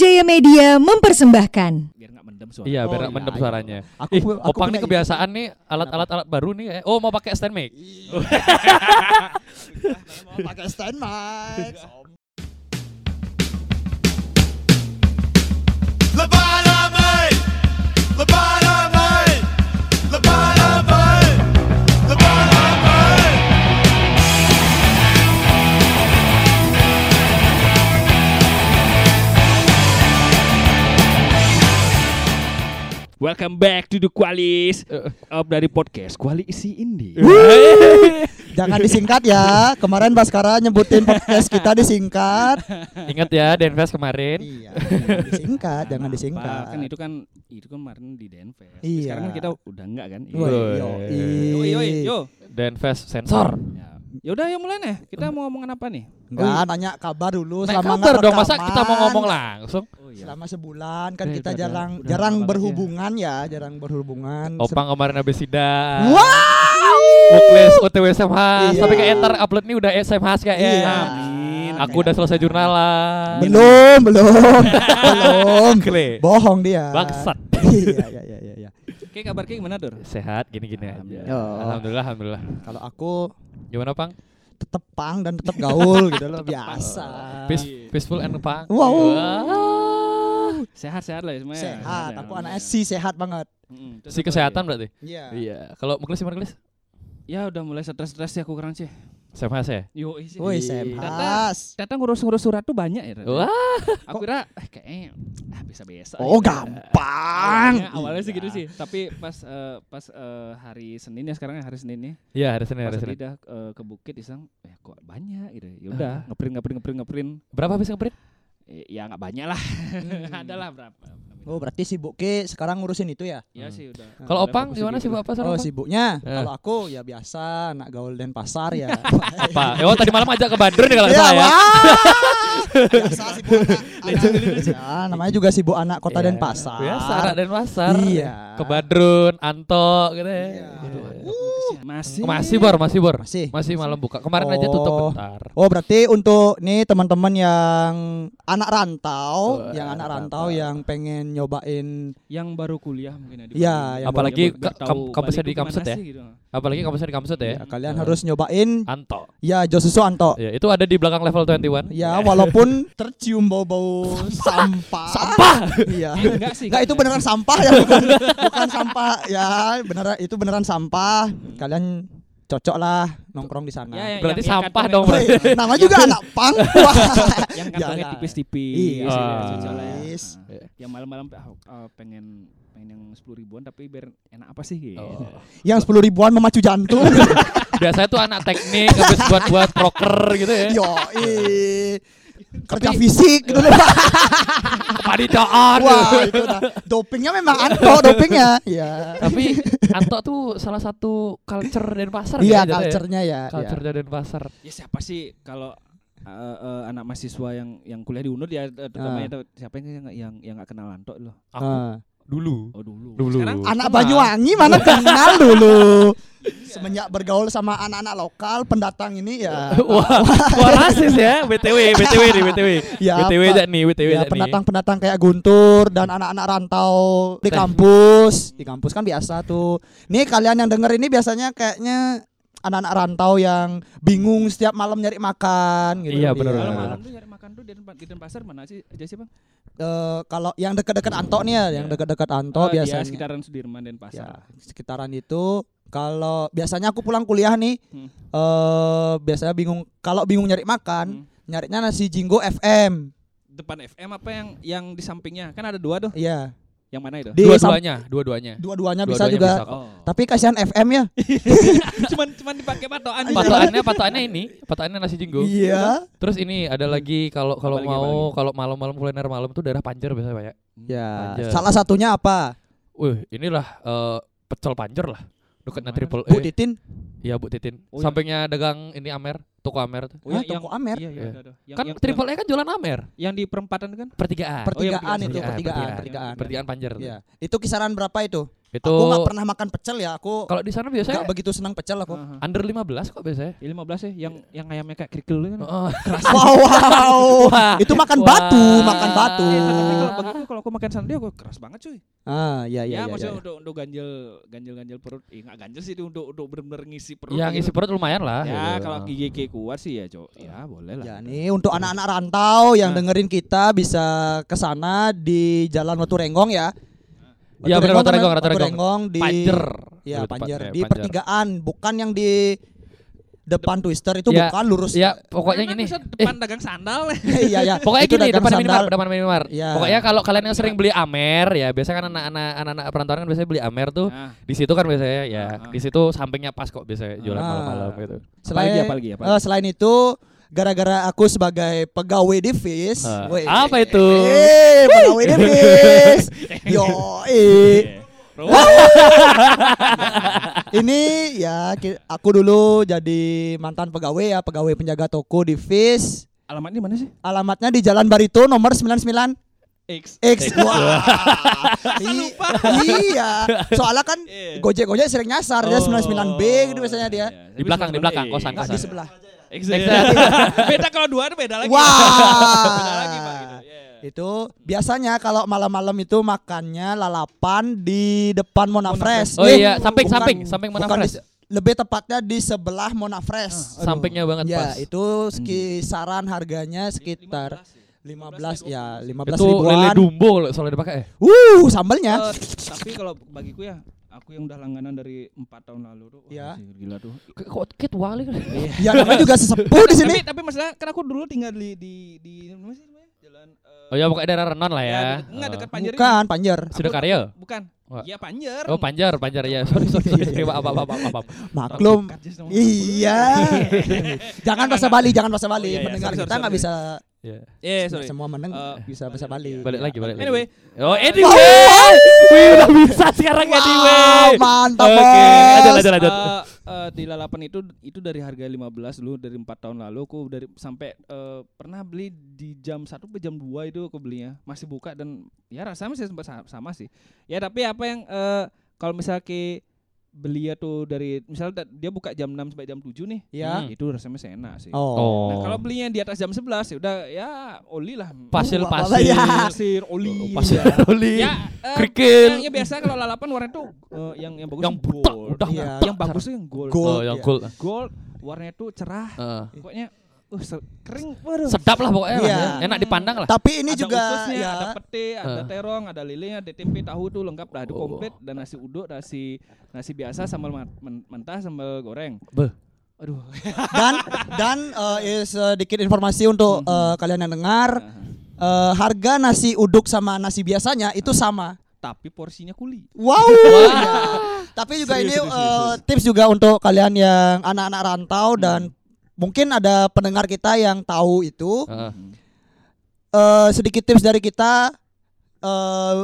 Jaya Media mempersembahkan. biar nggak mendem suara. Iya, Oh, biar iya, mendem iya. suaranya. Aku Ih, aku Opang nih kebiasaan nih alat-alat alat baru nih. eh. Oh, mau pakai stand mic. ide. Mau pakai stand mic. Lebaramai, Lebaramai, Welcome back to the Qualis uh, dari podcast Koalisi Indie. Jangan disingkat ya. Kemarin Baskara nyebutin podcast kita disingkat. Ingat ya Denves kemarin. Iya, jangan disingkat, jangan Apa, disingkat. Kan itu kan itu kan kemarin di Denver. Iya. Sekarang kan kita udah enggak kan? Yo, Yo yo yo. Denves sensor. Ya. Ya udah, yuk mulai nih. Kita mau ngomongin apa nih? Enggak, nanya kabar dulu Naik selama kabar dong, masa kita mau ngomong langsung? Oh iya. Selama sebulan kan Eh, kita udah, jarang udah, jarang udah banget berhubungan ya, jarang berhubungan. Opang kemarin habis sidang. Wow. Muklis OTW SMH Iya. Sampai kayak entar upload nih udah SMH kayaknya. Iya. Amin. Aku udah selesai jurnalan. Belum, belum. belum. Kle. Bohong dia. Bangsat. Iya, iya, iya, iya, iya. Oke, kabar kayak gimana, Dur? Sehat gini-gini aja. Alhamdulillah, alhamdulillah. Kalau aku Gimana, Pang? tetap pang dan tetap gaul gitu loh, biasa. Peace, peaceful and Pang. Wow. Wah. Sehat-sehat lah ya semuanya. Sehat, aku anaknya sih sehat banget. Si kesehatan berarti? Iya. Iya. Kalau Muklis gimana, Muklis? Ya udah mulai stres-stres ya aku kurang sih. SMH ya? Yo, isi. Woi, Iya. sempas. Tata ngurus-ngurus surat tuh banyak ya. Tata. Wah. Aku kira eh, kayaknya ah, bisa-bisa. Oh, aja. gampang. Awalnya, awalnya sih gitu sih. Tapi pas eh, pas eh, hari Senin ya sekarang ya hari Senin nih. Iya, hari Senin, Pas hari tadi Senin. dah eh, ke bukit iseng, eh kok banyak gitu. Ya udah, ngeprint ngeprint ngeprint ngeprint. Berapa habis ngeprint? Eh, ya nggak banyak lah. Hmm. Adalah berapa. Oh, berarti sibuk ke sekarang ngurusin itu ya? Ya Hmm. sih udah. Kalau Udah Opang gimana gitu. sih Bapak Oh, Opang? sibuknya. Eh. Kalau aku ya biasa, anak gaul dan pasar ya. Apa? Oh, tadi malam ajak ke Bandung nih kalau Ya, ya. wah. Biasa sibuk anak. anak ya, namanya juga sibuk anak kota Iya. dan pasar. Biasa anak dan pasar. Iya. Ke Badrun, Anto gitu ya. Iya. Masih. Masih bor, masih bor. Masih. Masih malam buka. Kemarin aja Oh. tutup bentar. Oh berarti untuk nih teman-teman yang anak rantau, Wah, yang anak rantau. rantau yang pengen nyobain, Yang baru kuliah mungkin ya. di Iya, Apalagi kampusnya di ke mana ya? gitu. Apalagi kampusnya di Kamsut ya. ya, kalian harus nyobain Anto. ya Josusu Anto. Ya, itu ada di belakang level 21. Ya walaupun tercium bau-bau sampah. Sampah. Iya. Enggak sih. Enggak itu beneran sampah ya bukan bukan sampah ya beneran itu beneran sampah. Kalian cocok lah nongkrong di sana. Ya, ya, Berarti yang- yang sampah dong, berarti. nama juga anak pang. Yang kantongnya tipis-tipis. Iya. lah ya. Yang malam-malam ah, pengen pengen yang sepuluh ribuan tapi biar enak apa sih gitu. Oh. Yang sepuluh ribuan memacu jantung. Biasanya tuh anak teknik habis buat buat proker gitu ya. Yo, kerja fisik gitu loh. Kepanitiaan. Wah, itu udah dopingnya memang Anto dopingnya. Iya. Tapi Anto tuh salah satu culture Denpasar Iya, ya. culture-nya ya. Culture iya. Denpasar. Ya siapa sih kalau eh, eh, anak mahasiswa yang yang kuliah di UNUR ya terutama Ah. itu siapa yang yang yang yang nggak kenal Anto loh. Aku Ah. Dulu. Oh dulu. Dulu. Sekarang Anak Kenal. Banyuwangi mana kenal dulu. Semenjak bergaul sama anak-anak lokal pendatang ini ya. Wah, wah rasis ya. BTW, BTW nih, BTW. Ya, BTW aja nih, BTW Ya, pendatang-pendatang kayak Guntur dan anak-anak rantau di kampus. Di kampus kan biasa tuh. Nih kalian yang denger ini biasanya kayaknya anak-anak rantau yang bingung setiap malam nyari makan gitu. Iya, Dia- bener, kalau malam tuh nyari makan tuh di Denpa- di Denpasar mana sih aja sih bang? Eh, kalau yang dekat-dekat Anto nih ya, yang Iya. dekat-dekat Anto ya, biasanya. sekitaran Sudirman dan ya, Pasar. sekitaran itu kalau biasanya aku pulang kuliah nih Hmm. eh biasanya bingung kalau bingung nyari makan Hmm. nyarinya nasi jinggo FM Depan FM apa yang yang di sampingnya? Kan ada dua tuh. iya Yang mana itu? Dua-duanya, dua-duanya. dua-duanya bisa Dua-duanya juga bisa. Oh. tapi kasihan FM ya cuman cuman dipakai patokan. Patokannya, patokannya ini, patokannya nasi jinggo. iya Terus ini ada lagi kalau kalau mau kalau malam-malam kuliner malam tuh daerah Panjer biasanya banyak. ya Panjer. salah satunya apa Wih, inilah eh, pecel Panjer lah. Dekatnya? Triple Bu E. Titin Iya, Bu Titin. Oh, iya. Sampingnya dagang ini Amer, toko Amer tuh. Hah, toko Amer? Iya, iya, Iya. ada, ada. Yang, Kan yang, Triple E kan jualan Amer. yang, yang di perempatan kan? Pertigaan. pertigaan pertigaan, itu pertigaan, pertigaan pertigaan. pertigaan Pertigaan Panjer. tuh. ya itu kisaran berapa itu Itu Aku nggak pernah makan pecel ya. Aku kalau di sana nggak biasanya begitu senang pecel aku. Aha. under 15 kok biasanya. Ya 15 ya yang yang ayamnya kayak kerikil kan. Oh, Wow, wow. Wah. Itu makan Wah. batu, makan batu. Eh, tapi kalau begitu kalau aku makan sandal aku keras banget cuy. Ah, iya ya, iya iya. maksudnya iya. untuk untuk ganjel ganjel ganjel perut. Eh enggak ganjel sih itu untuk untuk benar-benar ngisi perut. yang gitu. isi perut lumayan lah. Ya, gitu. kalau gigi gigi kuat sih ya, Cok. Ya, boleh lah. Ya nih untuk anak-anak rantau yang Nah. dengerin kita bisa ke sana di Jalan Watu Renggong ya. Ya, benar, Watu Renggong, Watu Renggong. Di Panjer. Ya, Lebih Panjer tepatnya, di pertigaan, bukan yang di depan Twister itu Ya, bukan lurus. Ya, pokoknya bisa Eh, depan dagang sandal. Iya ya. Pokoknya Itu gini depan sandal. minimarket, depan minimarket. Iya. Pokoknya kalau kalian yang sering beli Amer ya, biasanya kan anak-anak anak-anak perantauan kan biasanya beli Amer tuh Nah, di situ kan biasanya ya, Ah, ah. di situ sampingnya pas kok biasanya jualan Ah. malam-malam gitu. Selain Apalagi, apalagi, apalagi? eh, selain itu gara-gara aku sebagai pegawai di FIS. Ah. weh, Apa itu? Eh, pegawai di FIS. Yo, eh. Ini ya aku dulu jadi mantan pegawai ya, pegawai penjaga toko di FIS. alamatnya mana sih? Alamatnya di Jalan Barito nomor 99 X. X. Wah. I- iya. Soalnya kan Iya. Gojek-Gojek sering nyasar dia 99B gitu biasanya dia. Di belakang, di belakang, kosan, kosan. di sebelah. X. beda kalau dua beda lagi. Wah. beda lagi, Pak gitu. Yeah. Itu biasanya kalau malam-malam itu makannya lalapan di depan Mona Fresh. Oh iya, samping bukan- samping, samping Mona bukan di Fresh. se- lebih tepatnya di sebelah Mona Fresh. Sampingnya banget Ya, pas. itu kisaran harganya sekitar 15 ya, 15 Itu lele ribuan. dumbo soalnya dipakai. eh. Uh, sambalnya. Eh, tapi kalau bagiku ya, aku yang udah langganan dari empat tahun lalu tuh, Ya. sih, gila tuh. Kok kit wali kan? Ya namanya juga sesepuh di sini. tapi tapi masalah kan aku dulu tinggal di di di mana sih namanya? Jalan eh, Oh ya pokoknya daerah Renon lah ya. ya, enggak dekat Panjer ini. Bukan, Panjer. Sudah Karyo. Bukan. Iya Panjer. Oh Panjar, Panjar ya. Sorry sorry sorry. Maaf maaf maaf maaf. maaf. Maklum. Iya. jangan bahasa Bali, jangan bahasa Bali. Oh, iya, iya. Mendengar Sorry, kita nggak bisa Ya. Eh, sorry. semua mendengar Eh, bisa bahasa Bali. Balik lagi, balik lagi. Anyway, Oh, anyway. Wih, udah bisa sekarang Wow, anyway. mantap Oke, bos. lanjut, lanjut, lanjut. Eh, eh, di lalapan itu itu dari harga 15 dulu dari empat tahun lalu aku dari sampai eh, pernah beli di jam 1 ke jam 2 itu aku belinya masih buka dan ya rasanya masih sempat sa- sama sih ya tapi apa yang eh, kalau misalnya ke beli tuh dari misalnya dia buka jam 6 sampai jam 7 nih Ya. Hmm. itu rasanya masih enak sih Oh. Oh. Nah, kalau belinya di atas jam 11 ya udah ya oli lah. pasir Wah, pasir. ya. pasir, oli. Pasir oli. Ya, eh, Kerikil. yang- ya biasa kalau lalapan warnanya tuh eh, yang yang bagus Yang gold. budak. Iya. Yang bagus tuh yang gold. Gold. Oh, yang ya. cool. Gold warnanya tuh cerah. Heeh. Pokoknya uh, kering waduh. Sedap lah pokoknya lah Iya. ya. Enak dipandang lah. Tapi ini ada juga ususnya, ya ada pete, ada terong, ada lele, ada tempe, tahu tuh lengkap dah, itu Oh. komplit dan nasi uduk, nasi nasi biasa sambal mentah, sambal goreng. Beh. Aduh. dan dan eh, sedikit informasi untuk Mhm. eh, kalian yang dengar eh, harga nasi uduk sama nasi biasanya itu sama. tapi porsinya kuli. Wow. Ya. Tapi juga Serius, ini serius, serius. tips juga untuk kalian yang anak-anak rantau dan mungkin ada pendengar kita yang tahu itu. Heeh. eh sedikit tips dari kita eh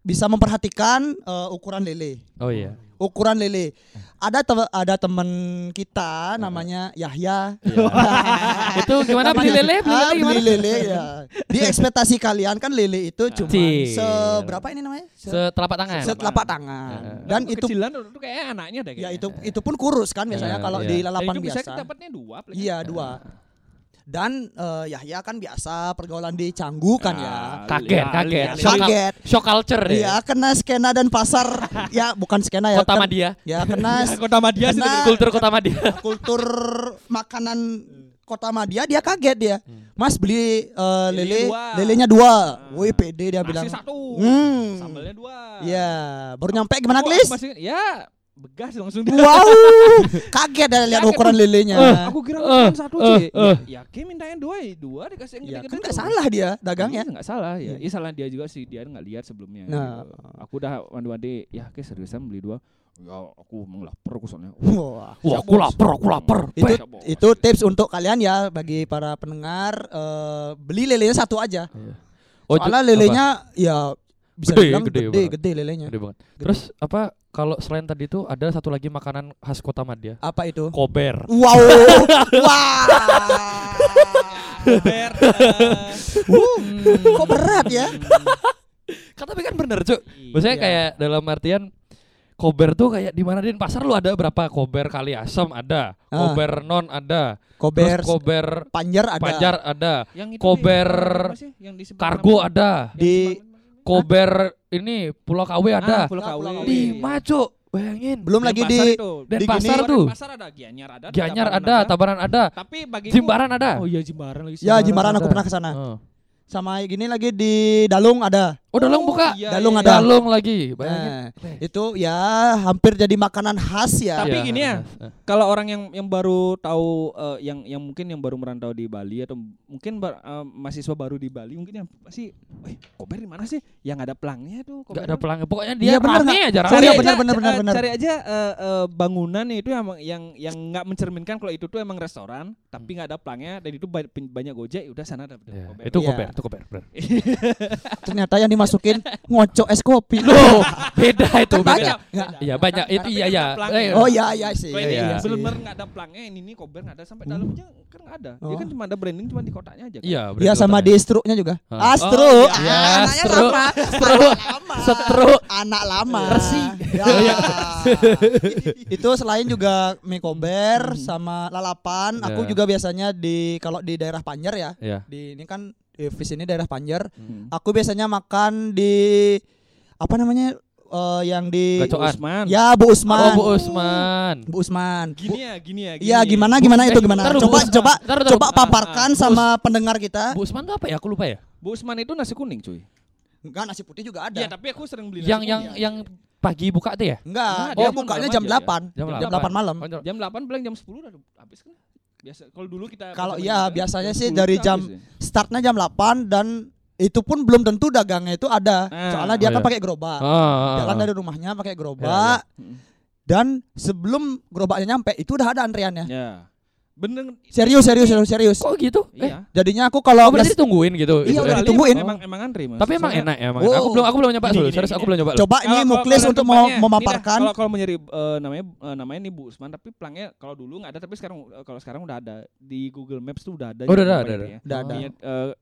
bisa memperhatikan eh, ukuran lele. Oh iya. Ukuran lele. Ada te- ada teman kita namanya Yahya. Itu gimana beli lele? Beli Ah, lele gimana? beli lele ya. Di ekspektasi kalian kan lele itu cuma Kecil. seberapa ini namanya? Se- Setelapak tangan. Setelapak tangan. Heeh. Dan itu kecilan tuh kayak anaknya deh ya kayaknya. itu itu pun kurus kan biasanya Iya, kalau iya. di lalapan itu bisa biasa. dapatnya dua. Iya, dua. Dan eh, Yahya kan biasa pergaulan di Canggu kan ya. Kaget, Lihat, kaget. Shock, lihat. Kaget. shock culture deh. Iya, kena skena dan pasar ya bukan skena ya. Kota Madia. Ya kena Ya, Kota Madia sih Kultur Kota Madia. kultur makanan Kota Madia dia kaget dia. Mas beli eh, Lele dua. lelenya dua. Woi pede dia bilang. Nasi satu. Hmm. Sambalnya dua. Iya, baru nyampe gimana masih- Ya, begas langsung dia. Wow, kaget dia lihat ukuran lelenya. Aku kira Eh, kan satu eh, sih. eh. Ya, Kim mintain dua, ya dua dikasih yang Ya gede-gede. kan nggak tuh. salah dia dagangnya. Iya, nggak salah ya. Iya. Iya salah dia juga sih. Dia nggak lihat sebelumnya. Nah. gitu. Aku udah wanti-wanti. Ya, kayak seriusan beli dua. Ya, aku emang lapar aku soalnya. Wah. Wah, aku lapar, aku lapar. Itu itu tips untuk kalian ya bagi para pendengar eh, beli lelenya satu aja. Oh, Soalnya lelenya ya bisa Gede, dibilang gede gede, banget. gede, lelenya. Gede banget. Terus apa kalau selain tadi itu ada satu lagi makanan khas Kota Madia? Apa itu? Kober. Wow. Wah. Ber, Kok berat ya? Kan tapi kan bener, Cuk. Maksudnya Iya. kayak dalam artian kober tuh kayak di mana di pasar lu ada berapa kober kali asam ada, Ah. kober non ada, Kober terus kober Panjer ada. panjar ada, Yang itu Kober nih, apa sih? yang kargo ada, Di- kober ini Pulau KW ada. Ah, Pulau Ah, KW. Pulau KW. Di. Maco, bayangin. Belum lagi di itu. Dan di pasar gini- tuh. Pasar ada, Gianyar ada, Gianyar Tabanan ada, Tabanan ada, Tapi bagiku Jimbaran ada. Oh iya Jimbaran lagi. Ya Jimbaran aku pernah ke sana. Oh. Sama gini lagi di Dalung ada. Oh, Dalung buka. iya, Dalung iya, ada. Dalung lagi, bayangin. Nah, itu ya hampir jadi makanan khas ya. Tapi Iya, gini ya, eh, Kalau orang yang yang baru tahu eh, yang yang mungkin yang baru merantau di Bali atau mungkin bar- eh, mahasiswa baru di Bali mungkin yang pasti, eh kober di mana sih? Yang ada pelangnya tuh. Enggak kober ada tuh. pelanggan. Pokoknya Iya, dia bener rame aja Cari rame. Cari aja, benar, eh, benar, benar. cari aja eh, eh, bangunan itu yang yang yang nggak mencerminkan kalau itu tuh emang restoran, tapi nggak ada pelangnya dan itu banyak gojek, udah sana ada Ya, kober. itu Iya. kober, itu kober. bener. Ternyata yang dimasukin ngocok es kopi. Loh, beda itu Kan beda. banyak. Iya banyak itu iya kan iya. Eh, Oh iya iya sih. Ini Iya, iya. benar-benar nggak ada pelangnya, ini nih kober nggak ada sampai dalamnya kan nggak ada. Dia Oh. kan cuma ada branding cuma di kotaknya aja. Kan? Iya, Iya sama di struknya juga. Ah. Astro. Oh, iya. Ah, Iya, anaknya stru. lama. Stru. lama. Setru. Anak lama. Resi. Ya. itu selain juga mie kober sama lalapan, aku Ya. juga biasanya di kalau di daerah Panjer ya. Iya. Di ini kan di Vis ini daerah Panjer. Hmm. Aku biasanya makan di apa namanya eh, yang di Gacoan. Usman. Ya Bu Usman. Oh, Bu Usman. Bu Usman. Gini ya, gini ya. Iya gini. gimana gimana Eh, itu gimana? ntar dulu, Coba Bu- coba ntar dulu. coba Ah, paparkan ah. sama pendengar kita. Bu Usman tuh apa ya? Aku lupa ya. Bu Usman itu nasi kuning, cuy. Enggak nasi putih juga ada. Iya, tapi aku sering beli nasi Yang yang kuning. yang pagi buka tuh ya? Enggak, Enggak, dia dia bukanya jam ya. 8. Jam Jam 8. 8 malam. Oh, jam 8 paling jam 10 udah habis kan. Biasa kalau dulu kita Kalau iya, kita, biasanya jam sih 10 dari jam- ya. Startnya jam 8 dan itu pun belum tentu dagangnya itu ada. Ah. Soalnya dia Oh, kan iya. pakai gerobak. Ah, Jalan ah, dari rumahnya pakai gerobak Mm. dan sebelum gerobaknya nyampe itu udah ada antriannya. Ya. Bener Serius, serius, serius, serius. Kok gitu? Eh, Iya. Jadinya aku kalau oh, berarti ditungguin gitu. Iya, udah ya? ditungguin. Emang emang antri, Mas. Tapi emang Soalnya- enak ya, emang. Oh. Aku belum aku belum nyoba dulu. Serius aku belum nyoba. coba ini muklis untuk mau ini memaparkan. Kalau kalau mau nyari eh, namanya eh, namanya nih Bu Usman tapi pelangnya kalau dulu nggak ada tapi sekarang eh, kalau sekarang udah ada di Google Maps tuh udah ada. Oh, udah gitu ada, tempatnya ada, ya. Udah ada. Eh,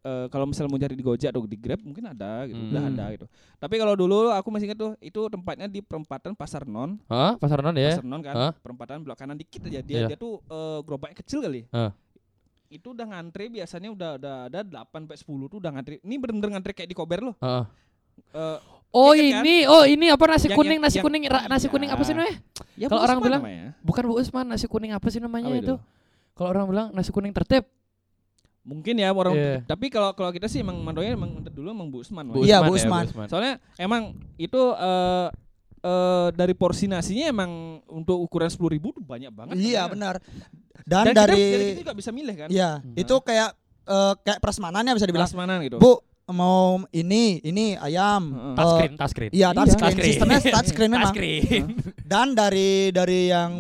eh, kalau misalnya mau cari di Gojek atau di Grab mungkin ada gitu, udah Hmm. ada gitu. Tapi kalau dulu aku masih ingat tuh itu tempatnya di perempatan Pasar Non, Hah? Pasar non ya? Pasar Non kan, Hah? perempatan belok kanan dikit aja. Dia Iya. dia tuh eh, gerobaknya kecil kali. Hah. Itu udah ngantri biasanya udah udah ada 8 sampai 10 tuh udah ngantri. Ini bener-bener ngantri kayak di Kober loh. Heeh. Eh, Oh kan? ini, oh ini apa nasi Yang- kuning, yang- nasi yang- kuning, ra- nasi iya. kuning apa sih namanya? ya Kalau orang bilang- namanya. Bukan Bu Usman, nasi kuning apa sih namanya Apa itu? Kalau orang bilang nasi kuning tertib. Mungkin ya orang Iya. tapi kalau kalau kita sih emang mandonya emang dulu emang Bu Usman. Bu. Iya, Usman Bu ya, Usman. Soalnya emang itu eh eh dari porsi nasinya emang untuk ukuran 10.000 ribu tuh banyak banget. Iya, sebenarnya. benar. Dan, Dan, kita- dari dari kita juga bisa milih kan. Iya, Hmm. itu kayak eh, kayak prasmanannya bisa dibilang. Prasmanan gitu. Bu, mau ini, ini ayam. Eh, Touchscreen, touchscreen. Iya, touchscreen. touchscreen. Sistemnya touchscreen memang. Touchscreen. Dan dari dari yang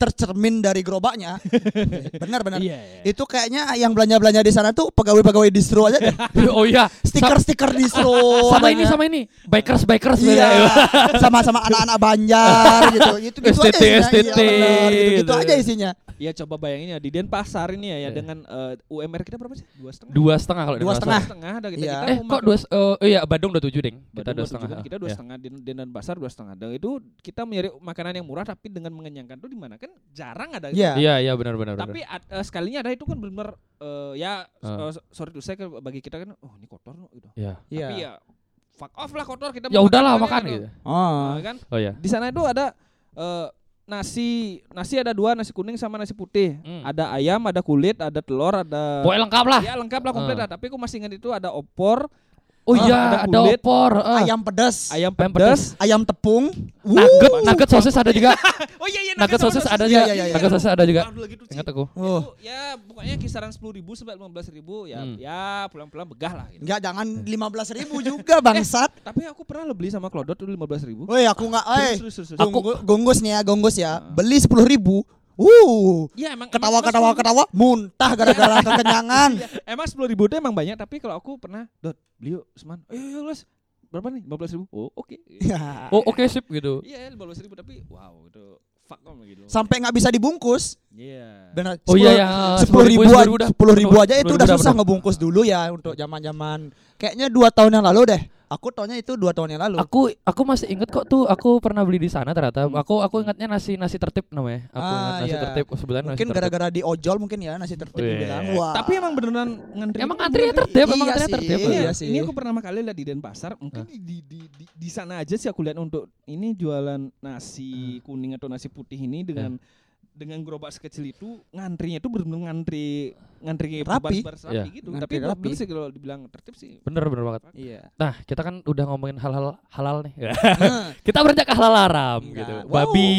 tercermin dari gerobaknya, benar benar. Iya. iya. Itu kayaknya yang belanja belanja di sana tuh pegawai-pegawai distro aja deh. oh iya, Stiker-stiker distro. sama ini sama ini. Bikers bikers Iya, sama-sama anak-anak Banjar gitu. Itu gitu STT, aja isinya. STT, Iya. Gitu, gitu aja isinya. Ya coba bayangin ya di Denpasar ini ya, ya Iya. dengan eh, UMR kita berapa sih? Dua setengah. Dua setengah kalau di Dua Denpasar. setengah. setengah ada kita. Iya. kita Eh kok dua? Oh iya Badung udah tujuh deng. Kita Badung dua dua setengah. Kita dua Ya. setengah di, di Denpasar dua setengah. Dan itu kita mencari makanan yang murah tapi dengan mengenyangkan tuh di mana kan jarang ada. gitu. Iya. Iya iya benar benar. benar. Tapi ad- eh, sekalinya ada itu kan benar-benar eh, ya Ah. eh, sorry tuh saya bagi kita kan oh ini kotor loh gitu. Iya. Iya. Tapi ya fuck off lah kotor kita Ya udahlah makan gitu. gitu. Oh. Nah, kan Oh iya. di sana itu ada eh, nasi nasi ada dua nasi kuning sama nasi putih. Hmm. Ada ayam, ada kulit, ada telur, ada Pokoknya lengkap lah. Ya lengkap lah komplit Ah. lah. Tapi aku masih ingat itu ada opor, Oh Ah, iya ada ada kulit, opor. eh. Ayam pedas, ayam Ayam pedas. ayam tepung, Nugget, Wuh. nugget sosis ada juga. Oh iya iya Nugget sosis ada Iya, juga. iya, iya. Nugget sosis ada juga. Aduh, lagi tuh, Ci. Ingat aku. Oh. Itu ya pokoknya kisaran 10.000 ribu sampai 15.000 ribu ya Hmm. ya pulang-pulang begah lah gitu. Enggak, jangan 15 ribu juga bangsat. Tapi aku pernah lo beli sama Klodot dulu 15.000 ribu. Woi, aku enggak, eh. Gonggu- gonggus nih ya, gonggus ya. Ah. Beli 10 ribu. Uh, Iya emang ketawa emang- ketawa ketawa, muntah gara-gara kekenyangan. Iya, Emang 10.000 ribu itu emang banyak tapi kalau aku pernah Dot beli yuk Usman. Ayo ayo Les. Berapa nih? 15.000 ribu. Oh oke. Ya. Oh oke sip gitu. Iya 15.000 ribu tapi wow itu fuck om gitu. Sampai nggak bisa dibungkus. Iya. Benar. Oh iya ya. sepuluh ribu, udah. sepuluh ribu aja itu 10.000 udah udah, susah ngebungkus dulu ya untuk zaman zaman kayaknya dua tahun yang lalu deh Aku taunya itu dua tahun yang lalu. Aku aku masih inget kok tuh aku pernah beli di sana ternyata. Hmm. Aku aku ingatnya nasi nasi tertib namanya. Aku Ah, ingat nasi iya. tertib sebutan nasi mungkin gara-gara di ojol mungkin ya nasi tertib Wih. dibilang. Wah. Tapi emang beneran ngantri. Emang antrinya beneran- tertib, emang Iya antrinya sih, tertib. Iya ya, sih. ini aku pertama kali lihat di Denpasar. Mungkin di, di, di, di, di sana aja sih aku lihat untuk ini jualan nasi kuning atau nasi putih ini dengan dengan gerobak sekecil itu ngantrinya itu benar-benar ngantri ngantri Rapi. rapi Iya. gitu. Ngantri Tapi rapi. sih kalau dibilang tertib sih. Bener bener banget. Iya. Nah, kita kan udah ngomongin hal-hal halal nih. Nah, kita beranjak ke halal haram Enggak. gitu. Wow. Babi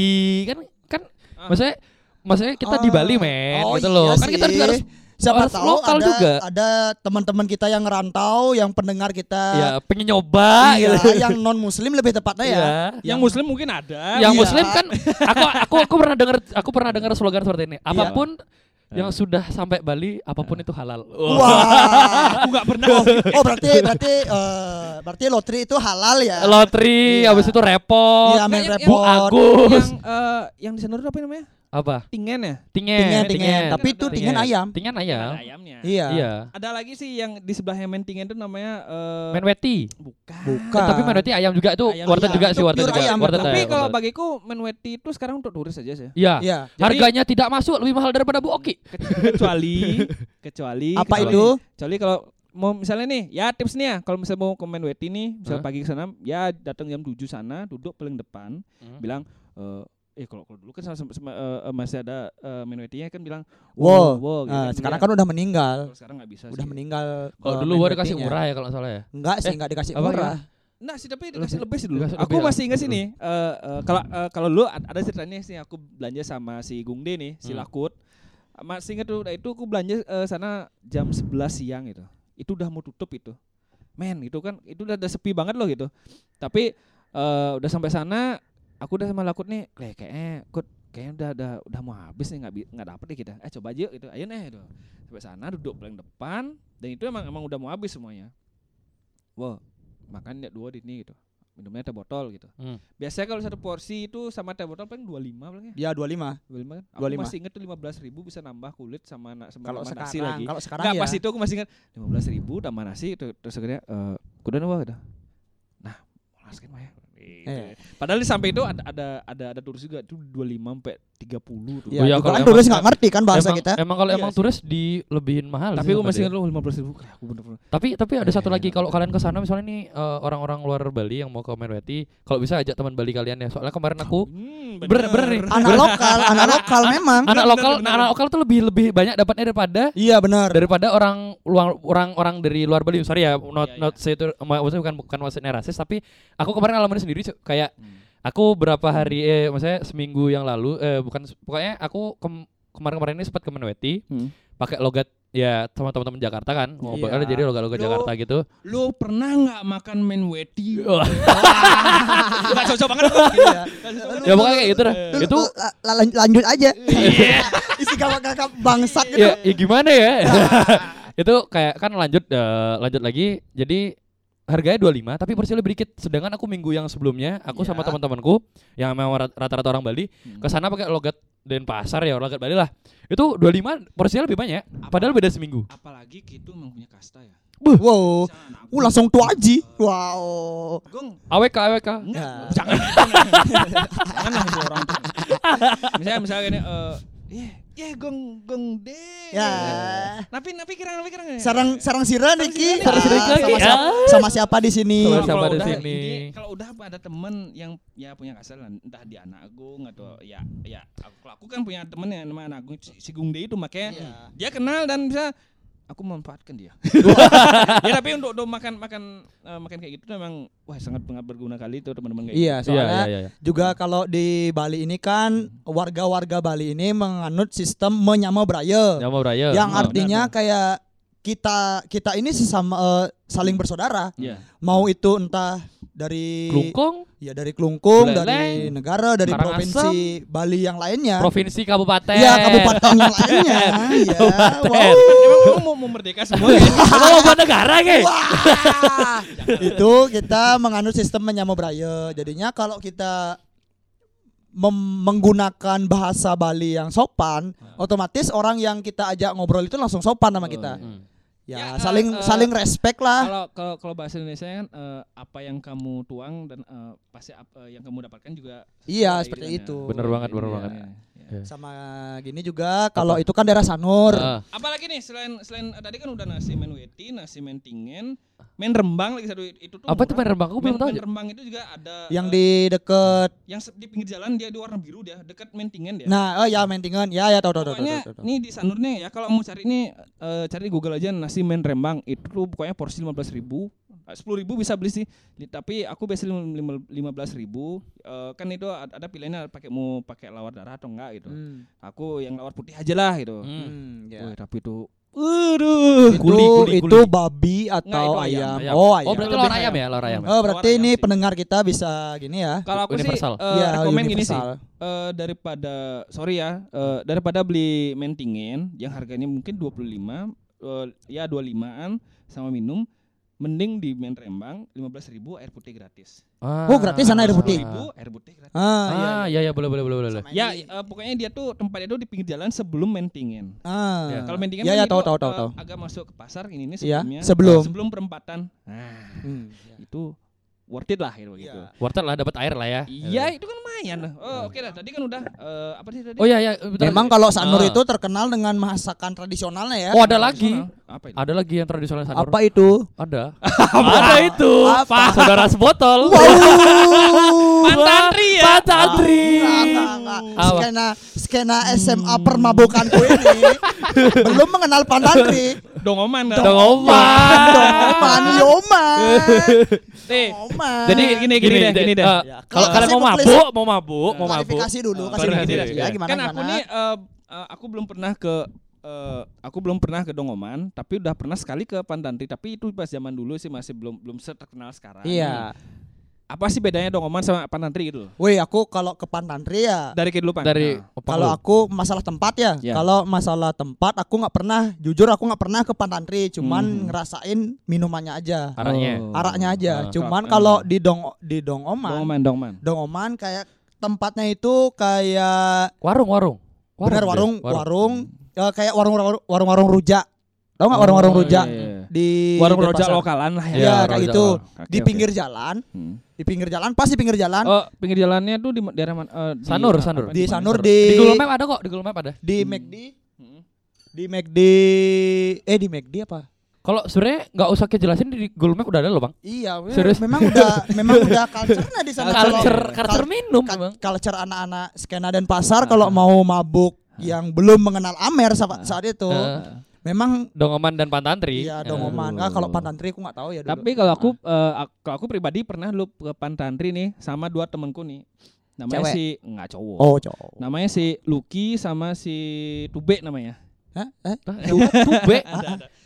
kan kan Ah. maksudnya maksudnya kita di Ah. Bali men Oh, gitu iya loh. kan kita sih. juga harus Siapa harus tahu lokal ada juga. ada teman-teman kita yang ngerantau, yang pendengar kita ya pengen nyoba iya, gitu. yang non muslim lebih tepatnya ya. Iya. Yang muslim mungkin ada. Yang Iya. muslim kan aku aku aku pernah dengar aku pernah dengar slogan seperti ini. Apa pun yang sudah sampai Bali, apa pun itu halal. Wah. aku nggak pernah. Oh, oh, berarti berarti eh, berarti lotri itu halal ya. Lotri, Iya. habis itu repot. Iya, main Yang- Bu repot. Agus. yang eh, yang di sana itu apa namanya? Apa? Tingen ya? Tingen. Tingen, tingen. Tapi itu Tingen. tingen ayam. Tingen ayam. Ayamnya. Iya. Iya. Ada lagi sih yang di sebelahnya main tingen itu namanya eh, Menweti. bukan. Bukan. Tapi Menweti ayam juga itu Ayam juga Itu sih warteg pure juga. ayam. Tapi kalau bagiku Menweti itu sekarang untuk turis aja sih. Iya. Iya. Jadi- Harganya tidak masuk lebih mahal daripada Bu Oki. Ke- kecuali kecuali Apa kecuali- itu? Kecuali kalau mau misalnya nih, ya tips nih ya, kalau misalnya mau ke Menweti nih, Hah? misalnya pagi ke sana, ya datang jam 7 sana, duduk paling depan, Hmm. bilang eh eh kalau kalau dulu kan sama, sama, sama, eh, eh, masih ada eh, Menwetinya kan bilang Wow. wow, gitu Nah, kan. sekarang Ya, kan udah meninggal. kalau sekarang nggak bisa Udah sih. meninggal. Kalau eh, dulu gua dikasih murah ya kalau nggak salah ya. Enggak sih, Eh, enggak dikasih apa murah. Nah sih tapi dikasih lebih sih dulu. dikasih Aku lebih, masih ingat ah. sih nih. eh, eh, kalau eh, kalau dulu ad- ada ceritanya sih aku belanja sama si Gungde nih, si Hmm. Lakut. Masih ingat tuh, nah itu aku belanja eh, sana jam 11 siang itu. Itu udah mau tutup itu. Men, itu kan itu udah, udah sepi banget loh gitu. Tapi eh, udah sampai sana, aku udah sama Lakut nih, kayak kayaknya Kut, kayaknya udah udah udah mau habis nih nggak nggak dapet deh kita. Eh coba aja gitu. Ayo nih itu. Sampai sana duduk paling depan dan itu emang emang udah mau habis semuanya. Wow, makan ya dua di ini gitu. Minumnya teh botol gitu. Hmm. Biasanya kalau satu porsi itu sama teh botol paling 25 paling ya. Ya 25. 25 kan? Aku 25. masih inget tuh 15 ribu bisa nambah kulit sama na- sama Kalau sama nasi sekarang, lagi. kalau sekarang Enggak, ya. pas itu aku masih ingat 15 ribu tambah nasi itu terus akhirnya eh kuda apa udah. Nah, malas kan Maya. Gitu. Eh. Padahal di sampai itu ada ada ada ada turis juga itu 25 sampai 30 tuh. Ya, Oh iya, juga kalau kan emang- turis nggak ngerti kan bahasa emang, kita. Emang kalau Iya emang sih. turis dilebihin mahal Tapi sama masih ingat lu 15 ribu kayak aku bener-bener. Tapi tapi ada satu Eh, lagi kalau kalian ke sana misalnya nih eh, orang-orang luar Bali yang mau ke Menweti, kalau bisa ajak teman Bali kalian ya. Soalnya kemarin aku Hmm, bener bener nih. Anak lokal, anak lokal memang. Anak bener, lokal, bener. anak lokal tuh lebih lebih banyak dapatnya daripada Iya benar. daripada orang luar orang orang dari luar Bali. Sorry ya, not Iya, not say itu maksudnya bukan bukan maksudnya rasis, tapi aku kemarin ngalamin sendiri kayak Hmm. Aku berapa hari eh maksudnya seminggu yang lalu eh bukan pokoknya aku kem- kemarin-kemarin ini sempat ke Menweti Hmm. pakai logat ya sama teman-teman Jakarta kan Iya. jadi logat-logat Lu- Jakarta gitu Lu pernah nggak makan menweti? Wah. Enggak cocok banget. Iya. Cocok banget. ya pokoknya kayak gitu dah itu la- lanjut aja. Isi kakak-kakak bangsat gitu. ya, ya gimana ya itu kayak kan lanjut eh, lanjut lagi jadi harganya 25 tapi porsinya lebih dikit sedangkan aku minggu yang sebelumnya aku sama Ya. teman-temanku yang memang rat- rata-rata orang Bali Hmm. ke sana pakai logat Denpasar ya logat Bali lah itu 25 porsinya lebih banyak padahal beda seminggu Apalagi gitu emang punya kasta ya. Wow. Misalnya anak Uh langsung tua aji. Wow. Gong, AWK AWK enggak, jangan. jangan itu orang. Misalnya misalnya gini eh eh yeah, gong gong deh. Ya. Tapi tapi kira tapi kira Sarang sarang sira Niki. Sarang sira Ah, sama, siapa, sama siapa di sini? Sama Kalau siapa di sini? ini, Kalau udah ada temen yang ya punya kasar lah, entah di anak agung atau ya ya aku, kalau aku kan punya temen yang nama anak agung si, si Gung De itu makanya Iya. dia kenal dan bisa aku memanfaatkan dia. ya tapi untuk, untuk makan makan eh, makan kayak gitu memang wah sangat sangat berguna kali itu teman-teman kayak Iya, iya soalnya iya iya juga kalau di Bali ini kan warga-warga Bali ini menganut sistem menyama braya. Jamal Raya yang Oh, artinya benar, kayak kita kita ini sesama eh, saling bersaudara. gitu. Iya. Mau itu entah dari Klungkung ya dari Klungkung, Buleleng, dari negara, dari Karangasem, provinsi Bali yang lainnya. provinsi kabupaten Iya, kabupaten yang lainnya. Iya. Kabupaten. Wow. Emang, emang mau, mau merdeka semua ya? Mau buat negara ke itu kita menganut sistem menyama braya. Jadinya kalau kita menggunakan bahasa Bali yang sopan, otomatis orang yang kita ajak ngobrol itu langsung sopan sama kita. Hmm. Ya, Ya, saling eh, saling respect lah. Kalau kalau kalau bahasa Indonesia kan eh, apa yang kamu tuang dan eh, pasti ap- eh, yang kamu dapatkan juga Iya, sesuai seperti gitu kan itu. ya. Bener banget, bener Iya, banget. iya, iya. Sama gini juga kalau itu kan daerah Sanur. Ah. Apalagi nih selain selain tadi kan udah nasi men weti, nasi men men rembang lagi satu itu tuh. Apa murah. main rembang? Aku belum tahu. aja. rembang itu juga ada yang eh, di deket yang di pinggir jalan dia di warna biru dia, dekat mentingen dia. Nah, oh ya Mentingan. Ya ya tahu tahu tahu. pokoknya nih di Sanur nih ya kalau mau cari ini eh, cari di Google aja nasi men rembang itu tuh pokoknya porsi lima belas ribu sepuluh ribu bisa beli sih tapi aku biasa lima belas ribu Eh, kan itu ad- ada pilihannya pakai mau pakai lawar darah atau enggak gitu Hmm. aku yang lawar putih aja lah gitu Hmm. Hmm, ya. Wih, tapi itu Waduh. Itu Guli, guli, itu babi atau Nggak, itu ayam. ayam. Ayam. Oh, ayam. Oh, berarti lawan ayam. ayam ya, lawan ayam. Oh, berarti Lawan ini ayam sih. pendengar kita bisa gini ya. Kalau aku Universal. sih eh, Iya, rekomen gini sih. Eh, daripada sorry ya, eh, daripada beli mentingin yang harganya mungkin 25 eh, ya 25-an sama minum mending di men Rembang 15.000 air putih gratis. Oh, gratis sana air putih? 10.000 air putih gratis. Ah, Ah, iya iya boleh boleh boleh boleh. Sama Ya, ini. eh, pokoknya dia tuh tempatnya tuh di pinggir jalan sebelum mentingin. Ah. Ya, Kalau mentingin Ya ya tahu tahu tahu eh, tahu. agak masuk ke pasar ini ini Iya, sebelumnya. sebelum. sebelum perempatan. Nah, Hmm. itu worth it lah gitu. gitu. Iya. Wortel lah dapat air lah ya. Iya, itu kan lumayan. Oh, oke dah. Tadi kan udah eh, apa sih tadi? Oh iya iya. bentar. Memang kalau Sanur Ah. itu terkenal dengan masakan tradisionalnya ya. Oh ada lagi. Apa itu? Ada lagi yang tradisional Sanur. Apa itu? Ada. Ada itu. Apa? Saudara sebotol. Pantantri ya? Pantantri. Enggak. Apa? Skena skena SMA permabukanku ini belum mengenal Pantantri. Dongoman dah. Dongoman. Doman, Yoman. Nih, Jadi gini gini, deh, gini deh. eh, Ya, kalau kasih kalian mau mabuk, mau mabuk, mau mabuk. Klarifikasi dulu, kasih dulu. gini deh, Ya, gimana kan aku nih eh, eh, aku belum pernah ke eh, aku belum pernah ke Dongoman, tapi udah pernah sekali ke Pantantri, tapi itu pas zaman dulu sih masih belum belum terkenal sekarang. Iya. Apa sih bedanya Dongoman sama Pantantri gitu loh? Woi, aku kalau ke Pantantri ya Dari kehidupan. Dari Nah. Kalau aku masalah tempat ya, Ya. kalau masalah tempat aku nggak pernah, jujur aku nggak pernah ke Pantantri, cuman Mhm. ngerasain minumannya aja, araknya. Oh. araknya aja. Ah. cuman Kalau- kalau di Dong di Dongoman, Dongoman, Dongoman. Dongoman kayak tempatnya itu kayak Warung, warung. benar deh, warung warung, eh, kayak warung warung warung rujak. Tahu nggak warung-warung Oh, rujak iya, iya. Di Warung di rojak pasar? lokalan lah ya. Iya, warung kayak rojak gitu. lokal. Di pinggir jalan, Hmm. di pinggir jalan, pas di pinggir jalan, Oh, pinggir jalannya tuh di daerah mana? Eh, di- Sanur, apa- Sanur. apa- di? Sanur di Di Google Map ada kok, di Google Map ada. di Hmm. McD, Hmm. di McD, eh di McD apa? Kalau sebenarnya nggak usah kejelasin di Google Map udah ada loh bang. Iya, Serius? memang udah memang udah culture-nya di sana. Kalau- Culture, culture minum memang. culture anak-anak skena dan pasar kalau mau mabuk yang belum mengenal Amer saat, saat itu, Eh, memang Dongoman dan Pantantri. iya dongoman. Ah, kalau Pantantri aku nggak tahu ya dulu. Tapi kalau aku eh, ak- kalau aku pribadi pernah lu ke Pantantri nih sama dua temenku nih. Namanya Cewek? si enggak cowok. oh, cowok. Namanya si Lucky sama si Tube namanya. Hah? Eh? Tube.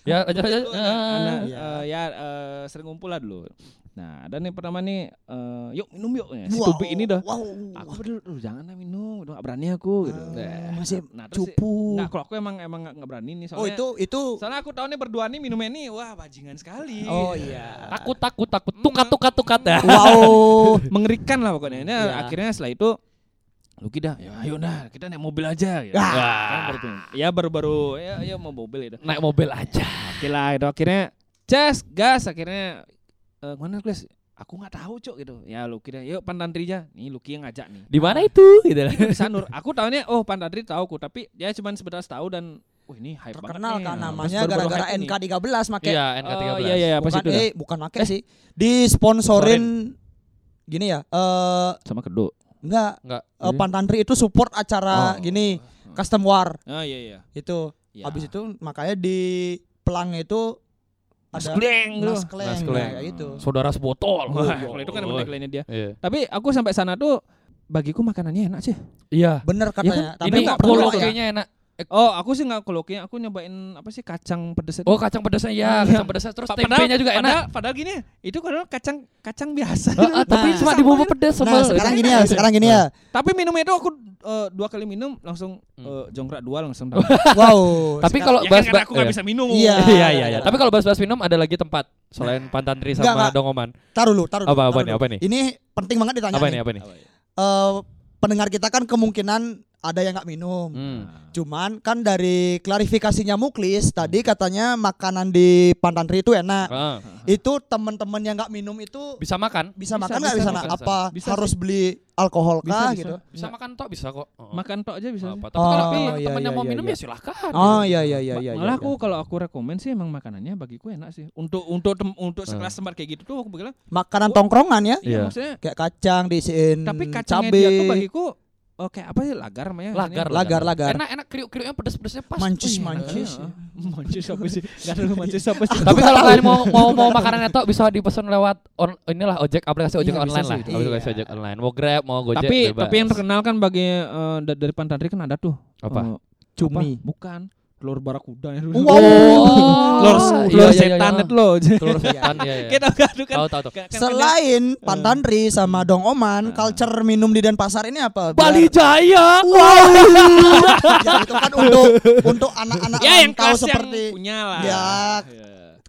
Ya, aja aja. Anak, Iya. eh, ya eh, sering ngumpul lah dulu. Nah, dan yang pertama nih eh, yuk minum yuk ya. Si Wow, Tube ini dah. Wow. Aku dulu "Duh, jangan lah minum, udah gak berani aku gitu. Ah, Nah, masih nah, si- cupu. Nah, kalau aku emang emang gak, berani nih soalnya. Oh, itu itu Soalnya aku tahu nih berdua nih minumnya nih, wah bajingan sekali. Oh iya. Takut, takut, takut. Tukat, tukat, tukat. Ya. Wow. mengerikan lah pokoknya. Nah, Iya. akhirnya setelah itu Luki dah, ya ayo dah kita naik mobil aja. Gitu. Ah. Kan baru ya baru-baru ya, ya mau mobil itu. Naik mobil aja. Oke lah itu akhirnya cas gas akhirnya eh mana guys? Aku nggak tahu cok gitu. Ya Luki dah, yuk Pantantri aja. Nih Luki yang ngajak nih. Di mana itu? Gitu. Itu di Sanur. Aku tahunya oh Pantantri tahu ku, tapi dia cuma sebentar tahu dan oh ini hype Terkenal kan Nah, namanya gara-gara hype ini. NK13 make Iya, NK13. Oh iya iya bukan itu eh bukan make sih. Disponsorin gini ya. Eh Sama kedua. enggak Enggak. eh, Pantantri itu support acara Oh. gini custom war Ah iya iya. itu. Ya. Habis itu makanya di pelang itu Mas ada Kleng gitu. Mas Kleng, Mas nah, Kleng. kayak gitu. Saudara sebotol. Kalau itu kan emang Oh. tagline-nya dia. Iya. Tapi aku sampai sana tuh bagiku makanannya enak sih. Iya. Bener katanya. Tapi Ini nggak pernah ya. kolokinya Oh, aku sih nggak kolokinya, aku nyobain apa sih kacang pedes itu. Oh, kacang pedasnya ya, Iya. kacang pedasnya terus Pa- tempenya juga enak. Padahal, padahal gini, itu kan kacang kacang biasa. Ah, ah, tapi Nah. cuma dibumbu pedas Nah, sambal. sekarang gini ya, sekarang gini ya. Tapi minumnya itu aku eh, dua kali minum langsung Hmm. eh, jongkrak dua langsung tahu. Wow. Tapi sekarang- kalau ya kan bahas karena aku nggak bisa minum. Iya. Iya iya iya. Tapi kalau bahas-bahas minum ada lagi tempat selain Pantantri Enggak, sama enggak. Dongoman. taruh lu, taruh. Apa dulu, apa nih? Apa nih? Ini penting banget ditanya Apa nih. nih? Apa nih? Eh, pendengar kita kan kemungkinan ada yang nggak minum. Hmm. Cuman kan dari klarifikasinya Muklis tadi katanya makanan di Pantantri itu enak. Ah. Itu teman-teman yang nggak minum itu Bisa makan? bisa, Bisa, makan nggak bisa bisa, makan. Apa Bisa harus sih. beli alkohol Bisa, kah bisa. gitu? Bisa makan tok bisa kok. Oh. Makan tok aja bisa. Apa, sih. tapi kalau Oh, teman iya, temannya iya, mau iya, minum iya. ya silahkan. Oh iya iya iya iya. Malah iya. aku kalau aku rekomen sih emang makanannya bagiku enak sih. Untuk untuk tem- untuk sekelas Hmm. tempat kayak gitu tuh aku bilang, makanan tongkrongan ya. iya Iya. maksudnya Kayak kacang diisiin tapi kacangnya cabe. dia tuh bagiku kayak apa sih lagar namanya? Lagar, Lagar, lagar. Enak enak kriuk-kriuknya pedes-pedesnya pas. Mancis, mancis. Iya. Mancis apa sih? Gak ada lu mancis apa sih? Tapi kalau kalian mau mau mau makanan itu bisa dipesan lewat on, inilah ojek aplikasi ojek Iya, online lah. sih. Aplikasi Iya. ojek online. Mau Grab, mau Gojek tapi bebas. tapi yang terkenal kan bagi eh, da- dari Pantantri kan ada tuh apa? eh, Cumi. apa? Bukan. Telur barakuda ya. Wow. Telur iya, telur iya, iya, setan iya. itu loh. Telur setan ya ya. Kita kan kan. Tahu tahu tahu. Selain Pantantri sama Dong Oman, Ah. culture minum di Denpasar ini apa? Biar- Bali Jaya. Wow. ya, itu kan untuk untuk anak-anak Ya yang kelas seperti yang punya lah. Ya. Iya.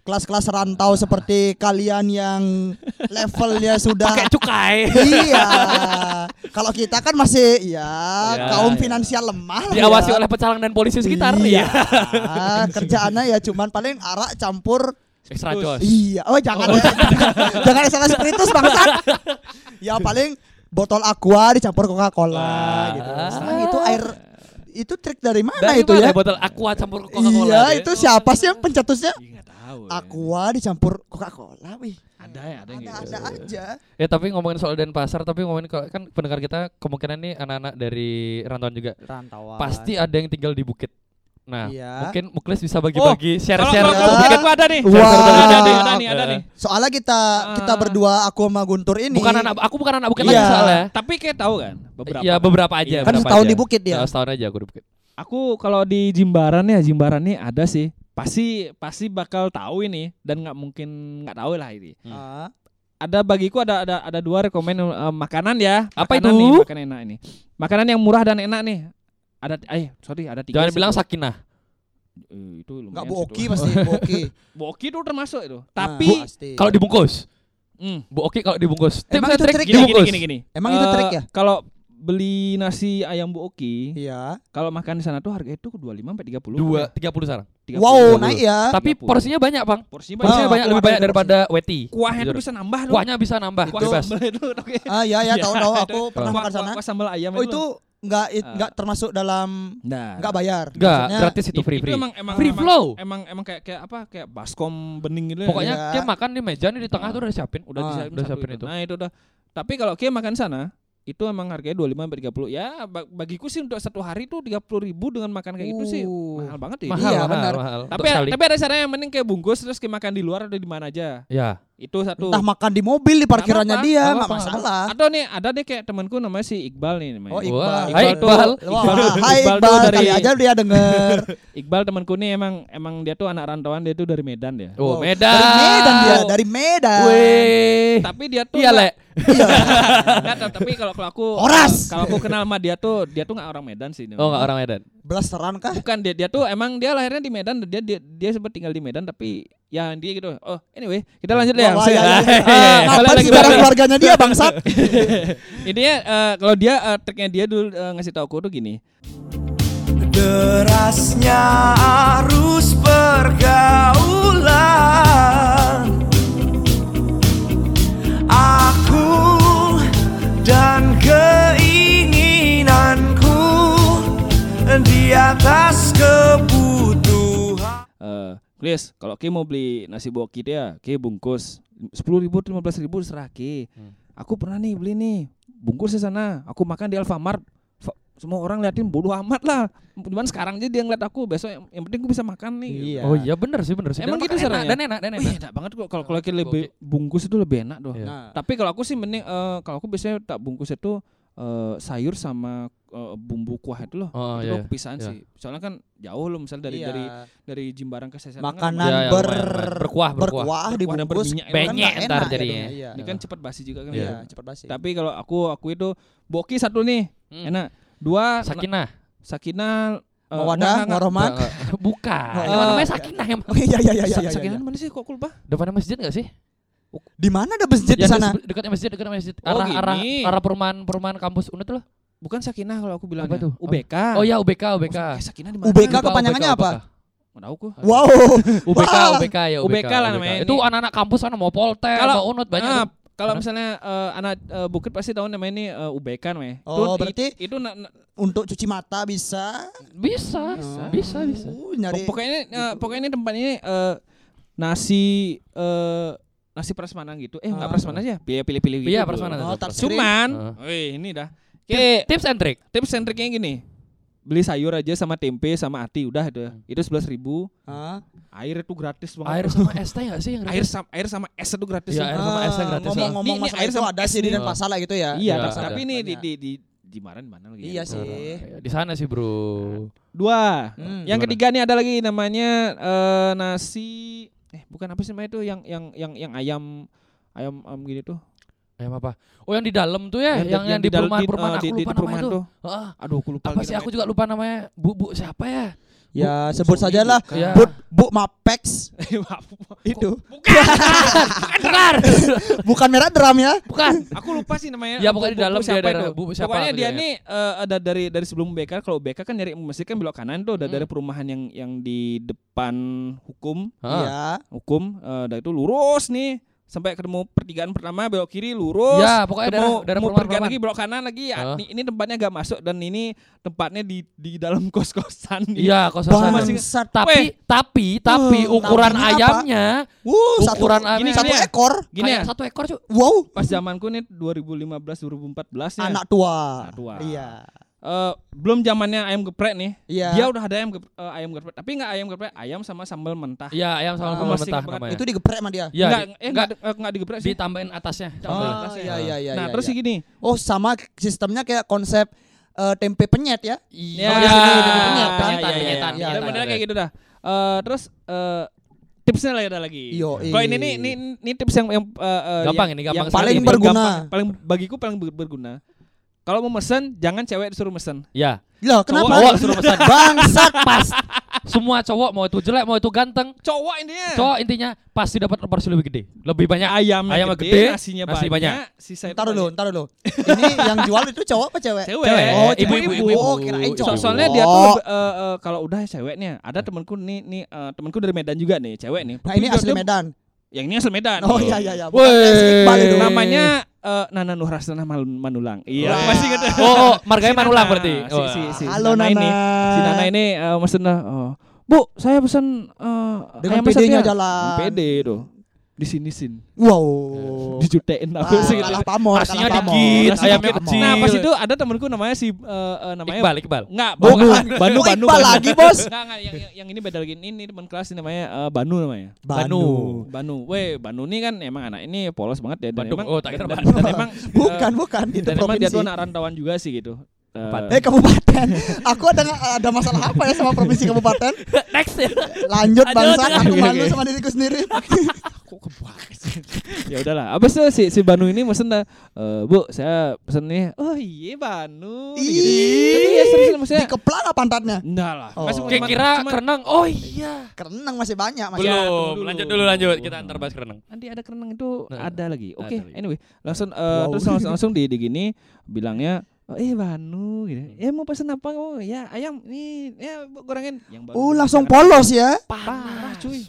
Kelas-kelas rantau seperti kalian yang levelnya sudah Pakai cukai. iya. Kalau kita kan masih ya Ya, kaum ya. finansial lemah Diawasi ya. oleh pecalang dan polisi sekitar iya. ya. kerjaannya ya cuman paling arak campur Extra jos. Iya, oh jangan jangan salah spiritus bangsat. ya paling botol aqua dicampur Coca-Cola Wah. gitu. Sekarang itu air itu trik dari mana Dari itu mana ya? botol aqua campur Coca-Cola. Iya, itu siapa sih yang pencetusnya? Tahu. ya. Aqua dicampur Coca-Cola, wih. ada ya, ada yang Ada, gitu. ada aja. Ya tapi ngomongin soal Denpasar tapi ngomongin kan pendengar kita kemungkinan nih anak-anak dari rantauan juga. Rantauan. Pasti ada yang tinggal di bukit. Nah, Iya. mungkin Muklis bisa bagi-bagi Kalau share-share. kalau Ya. bukit ada nih. Wah. Ada nih, ada nih, ada nih. Soalnya kita kita Ah. berdua aku sama Guntur ini Bukan anak aku bukan anak bukit Iya. lagi soalnya. Tapi kayak tahu kan beberapa. Ya beberapa aja. Iya. kan beberapa setahun aja. di bukit ya. Ya, setahun aja aku di bukit. Aku kalau di Jimbaran ya, Jimbaran nih ada sih. Pasti pasti bakal tahu ini dan nggak mungkin nggak tahu lah ini. Ah. Ada bagiku ada ada ada dua rekomen eh, makanan ya. Apa Makanan itu? Nih, makanan enak ini. Makanan yang murah dan enak nih. Ada eh sorry ada tiga. Jangan sih. bilang sakinah. Eh, itu lumayan Enggak boki itu. pasti boki. Boki itu termasuk itu. Nah, Tapi pasti. Kalau dibungkus. hmm, Bu Oki kalau dibungkus. Emang Tips itu trick trik gini, gini dibungkus. gini gini. Emang itu Eh, trik ya? Kalau beli nasi ayam Bu Oki, Iya. kalau makan di sana tuh harga itu 25 sampai 30. Dua, tiga puluh sekarang. 30. Wow, 30. naik ya. Tapi 30. porsinya banyak, Bang. Porsinya Porsinya Ah, banyak lebih banyak ada daripada weti. Kuahnya tuh bisa nambah loh. Kuahnya bisa nambah, Kuah bebas. itu. Ah ya ya Iya, tahu tahu itu. aku pernah makan sana. kuah- sambal ayam Oh itu enggak Ah. enggak termasuk dalam nah, enggak bayar. Enggak, Maksudnya, gratis itu free free. emang emang Free emang, flow. Emang emang kayak kayak apa? Kayak baskom bening gitu. ya. Pokoknya Iya. dia makan di meja nih di tengah Ah. tuh udah disiapin. udah Ah, disiapin udah satu siapin itu. Nah, itu udah. Tapi kalau Kia makan sana itu emang harganya 25 sampai 30. Ya, ba- bagiku sih untuk satu hari tuh 30 ribu dengan makan kayak gitu sih Uh. mahal banget ya. Mahal, Iya, mahal, mahal. Tapi tapi ada caranya yang mending kayak bungkus terus kayak makan di luar atau di mana aja. ya. Itu satu. Entah makan di mobil di parkirannya apa-apa, dia nggak masalah. Atau nih ada nih kayak temanku namanya si Iqbal nih namanya. Oh, Wah, Iqbal. hai Iqbal. tuh- Wah, Iqbal, hai Iqbal tuh Iqbal, dari kali aja dia denger. Iqbal temanku nih emang emang dia tuh anak rantauan dia tuh dari Medan dia. Oh, Wow. Medan. Dari Medan dia, dari Medan. Weh. Tapi dia tuh Iya, nggak- Le. Iya. nggak, tapi kalau kalau aku Horas. kalau aku kenal sama dia tuh dia tuh nggak orang Medan sih. Oh, enggak orang Medan. Blasteran kah? Bukan dia dia tuh emang dia lahirnya di Medan dia dia dia sempat tinggal di Medan tapi ya dia gitu. Oh, anyway, kita lanjut ya. Wah, ya, ya, ya. Ah, sejarah balik lagi. keluarganya dia bangsat? Intinya eh, kalau dia eh, triknya dia dulu eh, ngasih tau aku tuh gini. Derasnya arus pergaulan Aku dan keinginanku Di atas kebutuhan Chris, kalau Ki mau beli nasi boki dia, Ki bungkus sepuluh ribu, lima belas ribu serah Ki. Hmm. Aku pernah nih beli nih, bungkus di sana. Aku makan di Alfamart. Fa- Semua orang liatin bodoh amat lah. Cuman sekarang aja dia ngeliat aku, besok yang, yang penting gue bisa makan nih. Iya. Oh iya bener sih bener sih. Emang gitu enak? Dan enak dan Wih, enak. enak banget kok kalau kalau Ki lebih bungkus itu lebih enak tuh. Iya. Nah, Tapi kalau aku sih mending eh, kalau aku biasanya tak bungkus itu eh, sayur sama eh, bumbu kuah itu loh. Oh itu iya. aku pisahan iya. sih. Soalnya kan jauh loh misalnya dari iya. dari dari Jimbaran ke Seseran kan makanan Iya, iya, ber lumayan, lumayan. Berkuah, berkuah. berkuah dan dibungkus berminyak itu kan kan nggak ntar enak jadinya. gitu. Iya. Ini kan cepat basi juga kan. Iya, ya. cepat basi. Tapi kalau aku aku itu boki satu nih, Hmm. enak. Dua Sakinah. Sakinah eh, Mawadah, enggak. Bukan. Oh, iya. namanya Sakinah yang Oh iya iya iya iya. Sa- iya, Sakinah iya. mana sih kok lupa? depannya masjid enggak sih? Di mana ada masjid di Ya, sana? des- dekatnya masjid, dekatnya masjid. Oh, Arah arah arah perumahan perumahan kampus Unut loh. Bukan Sakinah kalau aku bilang. Apa tuh? UBK. Oh ya UBK UBK. Eh, Sakinah di mana? UBK kepanjangannya UBK, apa? Tahu aku. Wow. UBK. UBK ya UBK lah namanya. Itu anak-anak kampus sana mau Poltek, Kalau- mau Unut banyak. Ah, kalau Mana? misalnya eh, anak eh, Bukit pasti tahu namanya ini eh, UBK namanya. Oh, Itu- berarti- itu na- na- Untuk cuci mata bisa. Bisa, Oh. bisa, bisa. Nyari. pokoknya ini eh, pokoknya ini tempatnya ini, eh, nasi eh, nasi prasmanan gitu. Eh enggak Ah. prasmanan aja, pilih-pilih gitu. Iya, prasmanan. Oh. Cuman, Ah. wih ini dah. Oke, Tips and trick. tips and triknya gini. Beli sayur aja sama tempe sama ati udah itu. Itu sebelas ribu. Hah? Air itu gratis banget. Air sama es teh enggak sih yang air gratis? sama air sama es itu gratis. Iya, ya. air sama Ah, gratis. Ngomong-ngomong Ini- ini masalah air sama ada es sih di lah gitu ya. Iya, Iya, tapi- tapi ada. ini di di di di mana di mana lagi? Iya ya? sih. Ah, Di sana sih, Bro. Dua. Hmm. Yang ketiga nih ada lagi namanya eh, nasi eh bukan apa sih namanya itu yang yang yang yang ayam ayam ayam gini tuh. Ayam apa? Oh, yang di dalam tuh ya, yang yang, di perumahan-perumahan eh, aku di- di lupa namanya perumahan tuh. Ah, Aduh, aku lupa apa sih aku juga lupa namanya. Bu Bu siapa ya? Ya Bu- sebut saja lah. Iya. Bu Bu Mapex itu. Bukan. Bukan merek drum ya. Bukan. aku lupa sih namanya. Ya, pokoknya di Bu- dalam bu dia siapa ada- itu. bu siapa Pokoknya dia tidak nih eh, ada dari dari sebelum BK kalau BK kan nyari mesti kan belok kanan tuh ada Hmm. dari perumahan yang yang di depan hukum. Iya. hukum eh, dari itu lurus nih sampai ketemu pertigaan pertama belok kiri lurus Ya, pokoknya ketemu daerah daerah mau pertigaan perumahan. lagi belok kanan lagi ya, Ah. ini, ini tempatnya gak masuk dan ini tempatnya di di dalam kos kosan Iya, kosan masih- Bangsat. Tapi tapi tapi Uh, ukuran apa? ayamnya satu, ukuran gini, ayamnya satu gini ya. ekor. gini ya satu ekor, Cuk. Wow, pas zamanku nih 2015 2014 ya anak tua. Anak tua. Iya. Eh, belum zamannya ayam geprek nih Iya. dia udah ada ayam gep- eh, ayam geprek tapi nggak ayam geprek ayam sama sambal mentah Iya, ayam sama Ah, sambal masih mentah namanya. Itu digeprek sama dia. Iya, nggak di- eh, nggak nggak nggak digeprek sih ditambahin atasnya. Tambah sambal. atas ya. iya, iya, iya, nah iya, terus iya. gini Oh, sama sistemnya kayak konsep eh, tempe penyet ya. Iya, Ya, di sini tempe penyet, kan? penyetan, iya, iya, iya, iya, iya, iya. bener kayak gitu dah. Eh, terus eh, tipsnya lagi ada lagi. Yo, Kalau ini nih, ini, ini tips yang yang eh, eh, Gampang yang- ini, gampang yang. Paling berguna. gampang, paling bagiku paling ber- berguna. Kalau mau mesen, jangan cewek disuruh mesen. Iya. Loh, kenapa? Cowok suruh pesan. Bangsat. Pas. Semua cowok mau itu jelek, mau itu ganteng, Cowok intinya. cowok intinya pasti dapat porsi lebih gede, lebih banyak. ayamnya Ayamnya gede, gede, nasinya nasi banyak, banyak. sisa itu Ntar dulu, ntar dulu. Ini yang jual itu cowok apa cewek? Cewek. Cewek. Oh, Ibu, cewek. ibu, ibu, Oh, kirain Ibu. So- cowok. soalnya dia tuh eh, eh, kalau udah ceweknya, ada temanku nih nih eh, temanku dari Medan juga nih, cewek nih. Nah, ini asli Medan. Yang ini asli Medan. Oh iya iya iya. Namanya eh, Nana Nurhasana Mal- Manulang. Iya, Wah. masih ingat. Oh, oh marganya Si manulang Nana. berarti. Si, Oh. si, si, Halo Nana Nana. ini. Si Nana ini eh, mesen dah, oh, Bu, saya pesan eh, Dengan PD-nya ya." jalan. PD tuh. Di sini sin. Wow. Dijutein Ah, aku sih gitu. kalah pamor, Nasinya kalah pamor. dikit, Nasi ayamnya kecil. Nah, pas itu ada temanku namanya si eh, eh, namanya Iqbal, Iqbal. Enggak, Bukan. Banu, Banu, Oh, Banu, Iqbal Banu. lagi, Bos. Enggak, enggak, yang, yang, yang ini beda lagi. Ini teman kelas ini namanya eh, Banu namanya. Banu. Banu. Weh, Banu ini kan emang anak ini polos banget ya dan Bandung. emang Oh, tak kira dan, Bandung. dan emang Bukan, bukan itu dan emang dia tuh anak rantauan juga sih gitu. Kabupaten. Eh kabupaten. Aku ada ada masalah apa ya sama provinsi kabupaten? Next ya. Lanjut bangsa, lanjut. aku malu sama diriku sendiri. kok kebak sih? ya udahlah. Abis itu si si Banu ini mesen dah, "Eh, Bu, saya pesen nih. Oh iya Banu. Gitu. Ih. Tapi ya serius maksudnya. Dikeplang apa pantatnya? Enggak lah. Oh. Masih Kayak kira cuman- kerenang. Oh iya. Kerenang masih banyak masih. Belum. Dulu. Lanjut dulu lanjut. Kita antar bahas kerenang. nanti ada kerenang itu Nah, ada lagi. Oke, lagi. anyway, langsung eh, Wow. terus langsung, langsung di, di gini bilangnya "Oh, eh Banu gitu. Ya mau pesen apa kamu? Ya ayam nih, ya gorengin yang baru. Oh, langsung sekarang. polos ya. Parah, cuy.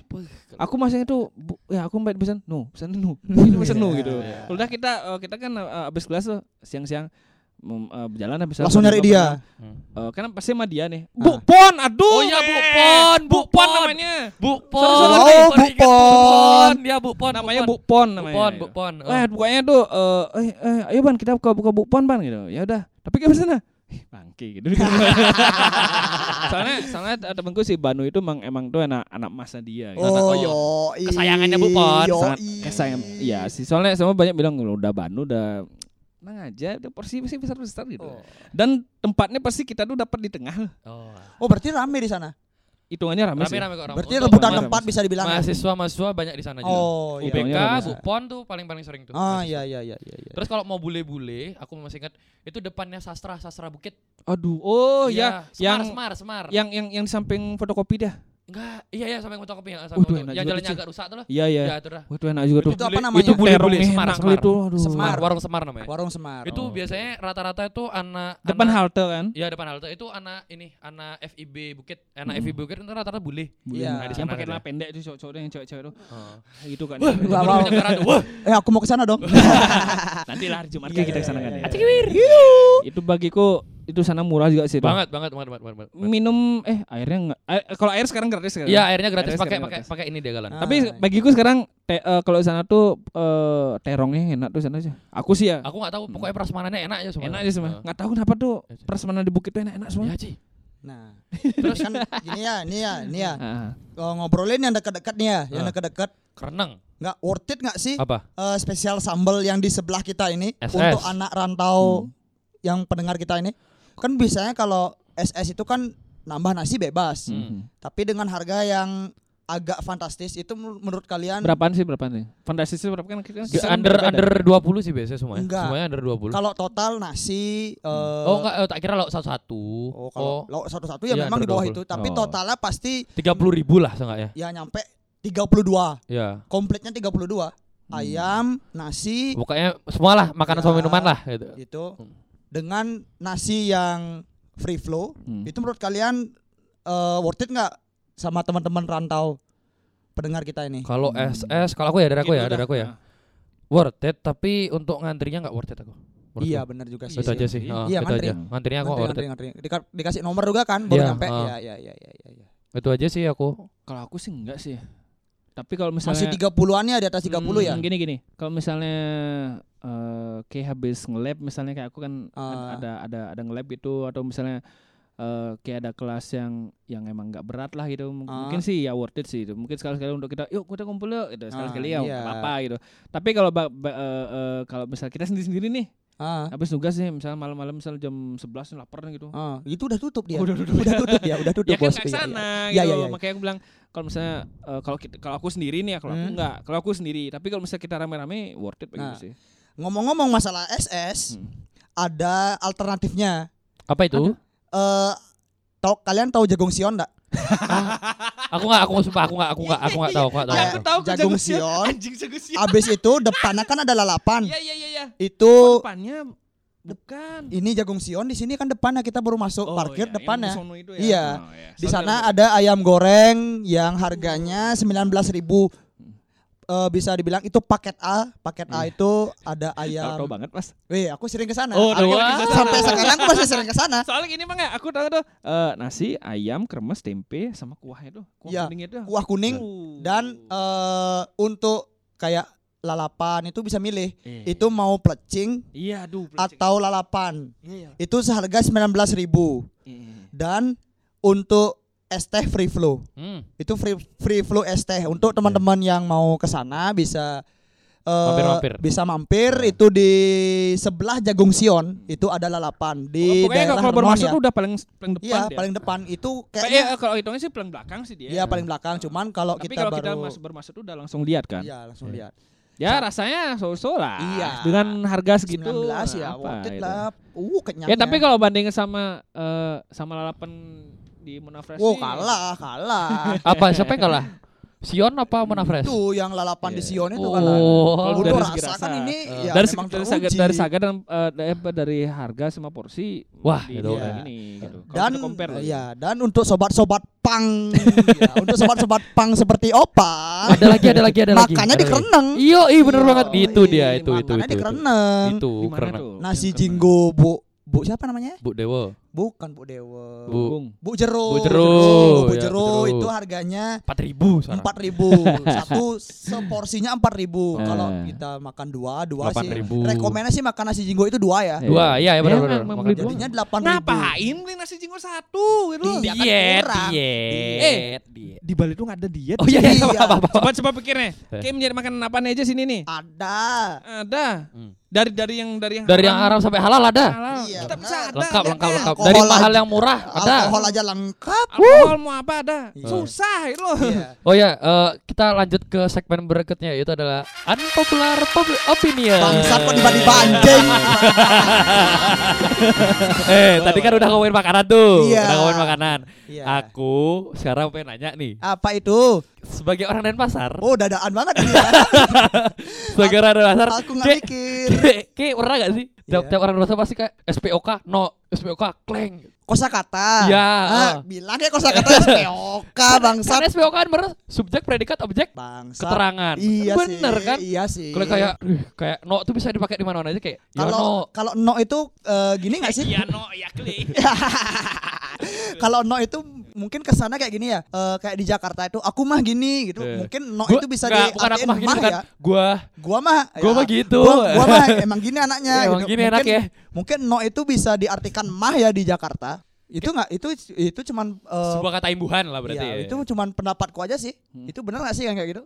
Aku masih itu, Bu, ya aku mbak pesan, no, pesan no, ini pesan no Iya, gitu. iya. Udah kita eh, kita kan eh, abis kelas tuh siang-siang eh, berjalan habis Langsung nyari dia. Eh, kan pasti sama dia nih. Bu Ah. Pon, aduh. Oh iya, Bu. Pon, Bu Bu Pon Pon. namanya. Bu Pon. Oh, Bu Pon. Ya Bu Pon. namanya Bu Bu Pon Bu namanya. Pon, Bu Pon. Oh. Eh pokoknya tuh eh eh, eh ayo ban kita buka buka bukpon ban gitu. Ya udah. Tapi ke sana. Ih, Bangke gitu. soalnya soalnya ada temenku si Banu itu emang emang tuh anak anak masa dia. gitu. Oh, Anak- yo. Kesayangannya Bu Pon. sangat kesayang. Iya sih. Soalnya sama banyak bilang udah Banu udah Tenang aja, udah porsi pasti besar besar gitu. Oh. Dan tempatnya pasti kita tuh dapat di tengah. Oh. Oh, berarti rame di sana. Hitungannya rame, sih. Rame-rame kok. Berarti Untuk rebutan rame, tempat rame. bisa dibilang. ya? mahasiswa-mahasiswa banyak di sana juga. Oh, iya. UBK, Hitungannya rame. Bu Pon tuh paling-paling sering tuh. Ah, mahasiswa. iya iya iya iya. iya. Terus kalau mau bule-bule, aku masih ingat itu depannya sastra sastra bukit. Aduh, oh Iya, ya, yang semar, semar, semar. yang yang yang di samping fotokopi dah. Enggak, iya iya sampai motor kopi yang Waduh, motor- enak yang jalannya agak rusak tuh lah. Iya iya. Ya, itu dah. Waduh enak juga tuh. Itu apa namanya? Itu bule-bule Semar, Semar. itu. Aduh. Semar, warung Semar namanya. Warung Semar. Itu Oh. biasanya rata-rata itu anak Depan anak, halte kan? Iya depan halte itu anak ini anak FIB Bukit, anak Mm. FIB Bukit itu rata-rata bule. Iya. Nah, di Yang sana pakai celana pendek tuh cowok-cowok yang cewek-cewek tuh. Oh. Gitu kan. Wah, Itu. Wah, Eh aku mau ke sana dong. Nanti lah hari Jumat Iya, kita ke sana kan iya, ya. iya. Itu bagiku itu sana murah juga sih. banget banget banget banget. banget. Minum eh airnya enggak air, kalau air sekarang gratis kan? Iya, airnya gratis pakai pakai pakai ini dia galan. Ah. Tapi bagiku sekarang te- eh, kalau sana tuh eh, terongnya enak tuh sana aja. Aku sih ya. Aku nggak tahu pokoknya prasmanannya enak aja semua. Enak aja semua. Heeh. Enggak tahu kenapa tuh Iya, prasmanan di bukit tuh enak-enak semua. Iya, Ci. Nah, terus kan gini ya, ini ya, ini ya. Ah, Kalau ngobrolin yang dekat-dekat nih ya, yang Ah. dekat-dekat Kereneng. nggak worth it nggak sih Apa? eh, spesial sambal yang di sebelah kita ini SS. untuk anak rantau yang pendengar kita ini? Kan biasanya kalau SS itu kan nambah nasi bebas, Hmm. tapi dengan harga yang agak fantastis itu menur- menurut kalian Berapaan sih berapaan nih? Fantasi sih berapa kan kita under under 20 sih biasanya semuanya. Enggak. Semuanya under 20. kalau total nasi eh, oh enggak, eh, tak kira lauk satu-satu. Oh, kalau lauk satu-satu ya Iya, memang di bawah itu, under 20. tapi Oh. totalnya pasti 30 ribu lah seenggaknya. ya nyampe 32. Ya. Komplitnya 32. Hmm. Ayam, nasi Pokoknya semua lah makanan sama Ya. minuman lah gitu. itu Hmm. Dengan nasi yang free flow. Hmm. Itu menurut kalian eh, worth it nggak sama teman-teman rantau pendengar kita ini? Kalau Hmm. SS, kalau aku ya dari aku Gitu ya, dari dah. aku ya. Ah. Worth it tapi untuk ngantrinya enggak worth it aku. Menurutku. Iya benar juga sih. Itu aja sih. Iya, Oh, Iya, itu ngantri. aja. Ngantrinya aku Ngantri, nggak worth ngantri, it. ngantri. Dika- dikasih nomor juga kan baru Iya, nyampe. ah. Iya iya iya iya iya. Itu aja sih aku. Kalau aku sih enggak sih. Tapi kalau Masih misalnya 30-an ya di atas 30 ya. Hmm, Gini gini. Kalau misalnya eh kayak habis nge-lab misalnya kayak aku kan Ah. ada ada ada nge-lab gitu atau misalnya eh kayak ada kelas yang yang emang nggak berat lah gitu M- Ah. mungkin sih ya worth it sih itu mungkin sekali sekali untuk kita yuk kita kumpul yuk gitu sekali sekali Ah, ya iya. nggak apa gitu tapi kalau eh, eh, kalau misal kita sendiri sendiri nih Ah. habis tugas nih misalnya malam-malam misal jam 11 nih lapar nih gitu Ah, itu udah tutup dia. Oh, udah tutup. udah tutup ya, udah tutup ya kan bos. nggak Iya, iya. sana Iya, gitu iya, iya. makanya aku bilang kalau misalnya eh, kalau kita kalau aku sendiri nih ya kalau aku Hmm. enggak kalau aku sendiri tapi kalau misalnya kita rame-rame worth it Nah. begitu sih Ngomong-ngomong masalah SS, Hmm. ada alternatifnya. Apa itu? Eh tahu kalian tahu jagung sion enggak? Aku enggak, aku sumpah aku enggak, aku enggak, aku enggak tahu, aku enggak tahu. Aku tahu kan jagung sion. anjing jagung sion Abis itu depannya kan ada lalapan. iya iya iya iya Itu depannya bukan ini jagung sion di sini kan depannya kita baru masuk Oh, parkir iya, depannya. itu ya. Iya. Oh, iya. Di sana ada ayam goreng yang harganya 19.000 Eh, bisa dibilang itu paket A. Paket A Iya. itu ada ayam. Tahu-tahu banget pas Wih, aku sering ke sana. Oh, tahu sampai sekarang aku masih sering ke sana. soalnya gini bang ya aku tahu tuh eh, nasi ayam kremes tempe sama kuah itu kuah Iya, kuning itu Kuah kuning Uh. dan eh untuk kayak lalapan itu bisa milih. Iya. Itu mau plecing iya aduh atau lalapan. iya Itu seharga 19.000 iya. dan untuk es teh free flow. Hmm. Itu free free flow es teh untuk teman-teman yang mau ke sana bisa eh, Mampir-mampir. bisa mampir Nah. itu di sebelah Jagung Sion itu ada lalapan di pokoknya daerah kalau baru masuk ya. udah paling paling depan dia. paling depan itu Kayak kayaknya ya, kalau hitungnya sih paling belakang sih dia iya paling belakang cuman kalau tapi kita kalau baru kita masuk baru masuk tuh udah langsung lihat kan Iya, langsung Iya. lihat. ya rasanya so-so lah Iya. dengan harga segitu 19 ya, apa worth it itu. lah. Uh, kenyang. ya tapi kalau bandingin sama eh, sama lalapan di Munafresh Wow, nih, kalah, kalah. Apa siapa yang kalah? Sion apa Munafresh? itu yang lalapan di Iya. Sion itu kalah. Oh. Kalau Udah dari rasa segi kan rasa. ini Eh. ya dari memang dari saga dari saga dan eh, dari, harga sama porsi Wah, di, itu di kan. ini gitu. Kalau dan compare ya dan untuk sobat-sobat pang ya, untuk sobat-sobat pang seperti Opa Ada lagi, ada lagi, ada lagi. makanya di lagi. kereneng Iya, iya bener Iya, banget. Itu dia, iya, itu, itu, makanya itu. di itu. kereneng Itu Di mana keren. tuh? nasi jinggo bu bu siapa namanya Bu Dewo. Bukan bu dewa Bu. Bu jero Bu Jero, bu ya, jero Jero. itu harganya 4000 sekarang. empat ribu satu seporsinya empat ribu Eh. kalau kita makan dua dua sih 8.000. rekomennya sih makan nasi jinggo itu dua ya. Dua, iya, iya benar Ya, benar. beli dua. dua. jadinya delapan ribu Ngapain beli nasi jinggo satu gitu? Iya. kan Diet, kurang. diet, Eh. diet. Di Bali tuh nggak ada diet. Oh iya, iya, Iya. apa, apa, apa. Coba coba pikirnya. Eh. Kayak mencari makan apa aja sini nih? ada Ada. Hmm. Dari dari yang dari yang Dari yang haram sampai halal ada. halal. Iya, Kita benar. bisa ada. Lengkap, ada. lengkap, lengkap. Alkohol Dari mahal aja, yang murah ada. alkohol aja lengkap. Alkohol mau apa ada? Iya. Susah itu loh. Iya. Oh ya, eh, kita lanjut ke segmen berikutnya yaitu adalah unpopular opinion. Bangsat kok tiba-tiba anjing. eh, tadi kan udah ngomongin makanan tuh. Iya. Udah ngomongin makanan. Iya. Aku sekarang pengen nanya nih, Apa itu? Sebagai orang Denpasar, Oh, dadaan banget ya. sebagai orang Denpasar, Aku nggak mikir. kayak pernah gak sih? Tiap, Iya. tiap orang Denpasar pasti kayak SPOK, no, SPOK, kleng. Kosakata. Iya, Ah, bilang ya kosakata SPOK bangsat. Kan SPOK kan bener subjek, predikat, objek, Bangsat. keterangan. Iya Bener sih. kan? Iya sih. Kalau kayak "Ih, kayak no tuh bisa dipakai di mana-mana aja kayak ya no. kalau kalau no itu eh, gini nggak sih? Iya no, ya kli. Kalau no itu mungkin ke sana kayak gini ya. eh, kayak di Jakarta itu aku mah gini gitu. Iya. Mungkin no Gua- itu bisa nggak, bukan aku mah gini mah bukan. ya. Gua Gua mah Gua mah gitu. Gua, gua mah emang gini anaknya Ya, emang gitu. gini enak mungkin, ya. Mungkin no itu bisa diartikan mah ya di Jakarta. Itu nggak itu itu cuman eh, sebuah kata imbuhan lah berarti. iya, ya. itu cuman pendapatku aja sih. Hmm. Itu benar nggak sih yang kayak gitu?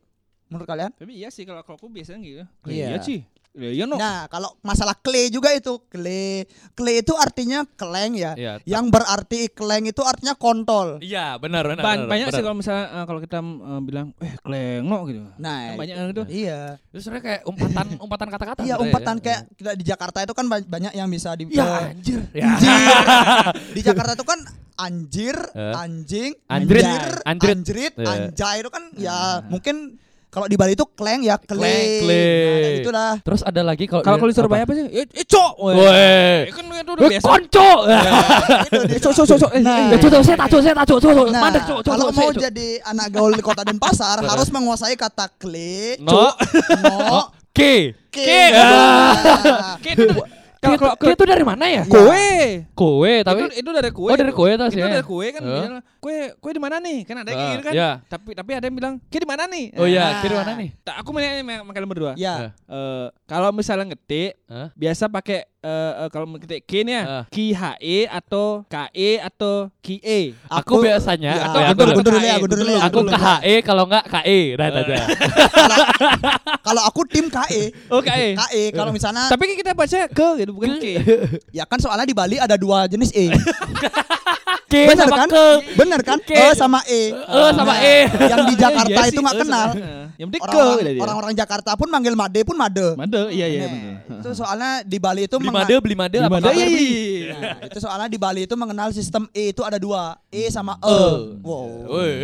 Menurut kalian? Tapi iya sih kalau kalau aku biasanya gitu. Iya. Iya sih. Iya iya, no. Nah, kalau masalah clay juga itu, clay. Clay itu artinya keleng ya. Iya. Yang berarti keleng itu artinya kontol. Iya, benar benar. Ban- benar, banyak benar. sih kalau misalnya eh, kalau kita eh, bilang eh klengno gitu. Nah, Kan banyak yang gitu. Iya. Itu sebenarnya kayak umpatan umpatan kata-kata. Iya, sebenarnya umpatan ya. kayak kita di Jakarta itu kan ba- banyak yang bisa di Ya anjir. Ya. anjir. di Jakarta itu kan anjir, Eh. anjing, Anjrit. anjir, Anjrit. anjrit, Iya. anjay itu kan ya mungkin kalau di Bali itu kleng ya, kleng. Kleng, Nah, gitu dah. Terus ada lagi kalau Kalau di- kalau di Surabaya apa sih? Eh, eh cok. Woi. Eh, kan itu udah Eh, biasa. konco. Itu dia. Cok cok cok cok. Eh, Nah. eh, Eh, saya saya. Nah, Mandek, cok, kalau mau jadi anak gaul di kota Denpasar harus menguasai kata kle, No. no, K. ke. Ah. Itu Kalau kalau kalau itu dari mana ya? kue. Kowe, Tapi tapi itu, itu dari kue. Oh, dari kue tuh Itu sih. dari kue kan. Bilang, Kue kue di mana nih? Kan ada yang Ah, gitu kan. iya. Tapi tapi ada yang bilang, "Kue di mana nih?" Oh iya, Nah. kiri mana nih? Tak, aku menanya sama kalian berdua. Ya, Eh, kalau misalnya ngetik Hah? biasa pakai eh, eh, kalau ngetik K ya, Ah. Ki HE atau KE atau Ki E. Aku biasanya ya, atau ya, aku- dulu ya, dulu ya. Aku guntur dulu. KHE kalau enggak KE, dah itu aja. Kalau aku tim KE, Oh KE. KE kalau misalnya Tapi kan kita baca ke gitu bukan K. ya kan soalnya di Bali ada dua jenis E. K Bener sama kan? ke. Bener kan? Ke. E sama E. E sama E. Yang di Jakarta Iya itu nggak kenal. Yang penting ke Orang-orang gitu orang-orang Jakarta pun manggil Made pun Made. Made, iya iya. Itu soalnya di Bali itu Beli made, beli made Beli apa made, iya, Bli? iya. Nah, itu soalnya di Bali itu mengenal sistem E itu ada dua, E sama E. E. Wow.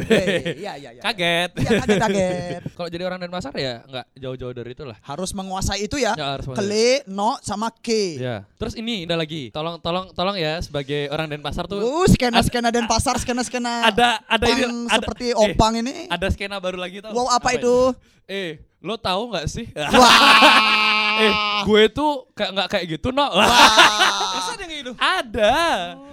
Hey, Iya iya iya. Kaget. Iya kaget kaget. Kalau jadi orang Denpasar ya enggak jauh-jauh dari itu lah. Harus menguasai itu ya. Ya, harus. Kele, no sama ke. Ya. Terus ini ada lagi. Tolong tolong tolong ya sebagai orang Denpasar tuh Uh, skena skena dan pasar skena skena. ada ada ini ada, seperti eh, opang ini. ada skena baru lagi tau. Wow apa itu? Eh, lo tahu nggak sih? Wah. eh, gue tuh kayak nggak kayak gitu, no. Wah. Masa ada gitu? ada.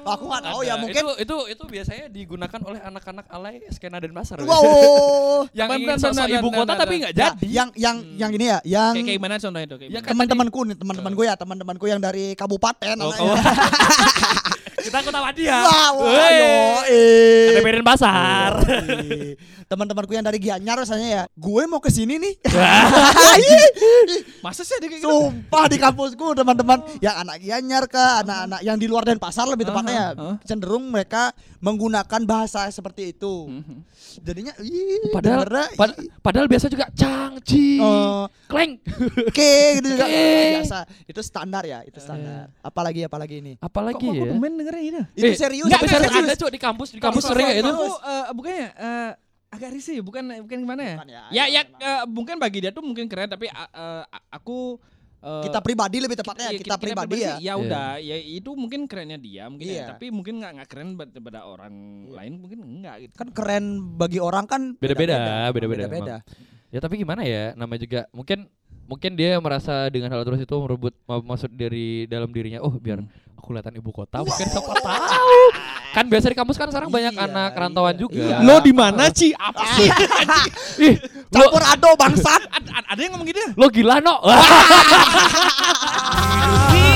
Aku nggak tahu ya Ada. mungkin. itu itu itu biasanya digunakan oleh anak-anak alay skena Denpasar. Wow. yang ingin sosok ibu kota tapi nggak Ya, jadi. yang yang yang ini ya, yang Kayak kayak gimana contohnya itu? Kayak Ya teman-temanku nih, teman-temanku ya, teman-temanku yang dari kabupaten. Oh, anaknya. kita ketawa dia. Wah, wah, Wey. yo, Ada eh. Medan Pasar. Teman-temanku yang dari Gianyar rasanya ya, gue mau ke sini nih. Masa sih ada kayak gitu? Sumpah di kampusku teman-teman yang anak Gianyar ke anak-anak yang di luar Denpasar lebih tepatnya ya, aha. cenderung mereka menggunakan bahasa seperti itu. Mhm. Jadinya ih, Padahal dengernya, pad- padahal biasa juga cangci. eh, Kleng. ke gitu juga Ke. biasa. Itu standar ya, itu standar. Apalagi apalagi ini. Apalagi Kok ya? demen dengerin ini? Itu Eh, serius, Enggak, itu serius. serius. Ada cok di kampus, di kampus sering itu. Aku eh, bukannya eh, agak risih, bukan bukan gimana ya? Bukan ya, Ya ya, ya eh, mungkin bagi dia tuh mungkin keren tapi eh, eh, aku eh, Kita pribadi lebih tepatnya iya, kita, pribadi ya. sih, Ya udah, ya itu mungkin kerennya dia mungkin Iya. ya, tapi mungkin nggak nggak keren buat- pada orang lain mungkin enggak gitu. Kan keren bagi orang kan Beda-beda, beda-beda beda-beda. Ya tapi gimana ya? Namanya juga mungkin mungkin dia merasa dengan hal terus itu merebut ma- maksud dari dalam dirinya. Oh, biar aku kelihatan ibu kota. Mungkin siapa tahu. Kan biasa di kampus kan sekarang banyak Iya, anak rantauan iya, juga. iya. Lo di mana Ci? Apa sih? Ih, lo, Campur ado bangsat. ada, yang ngomong gitu ya? lo gila no.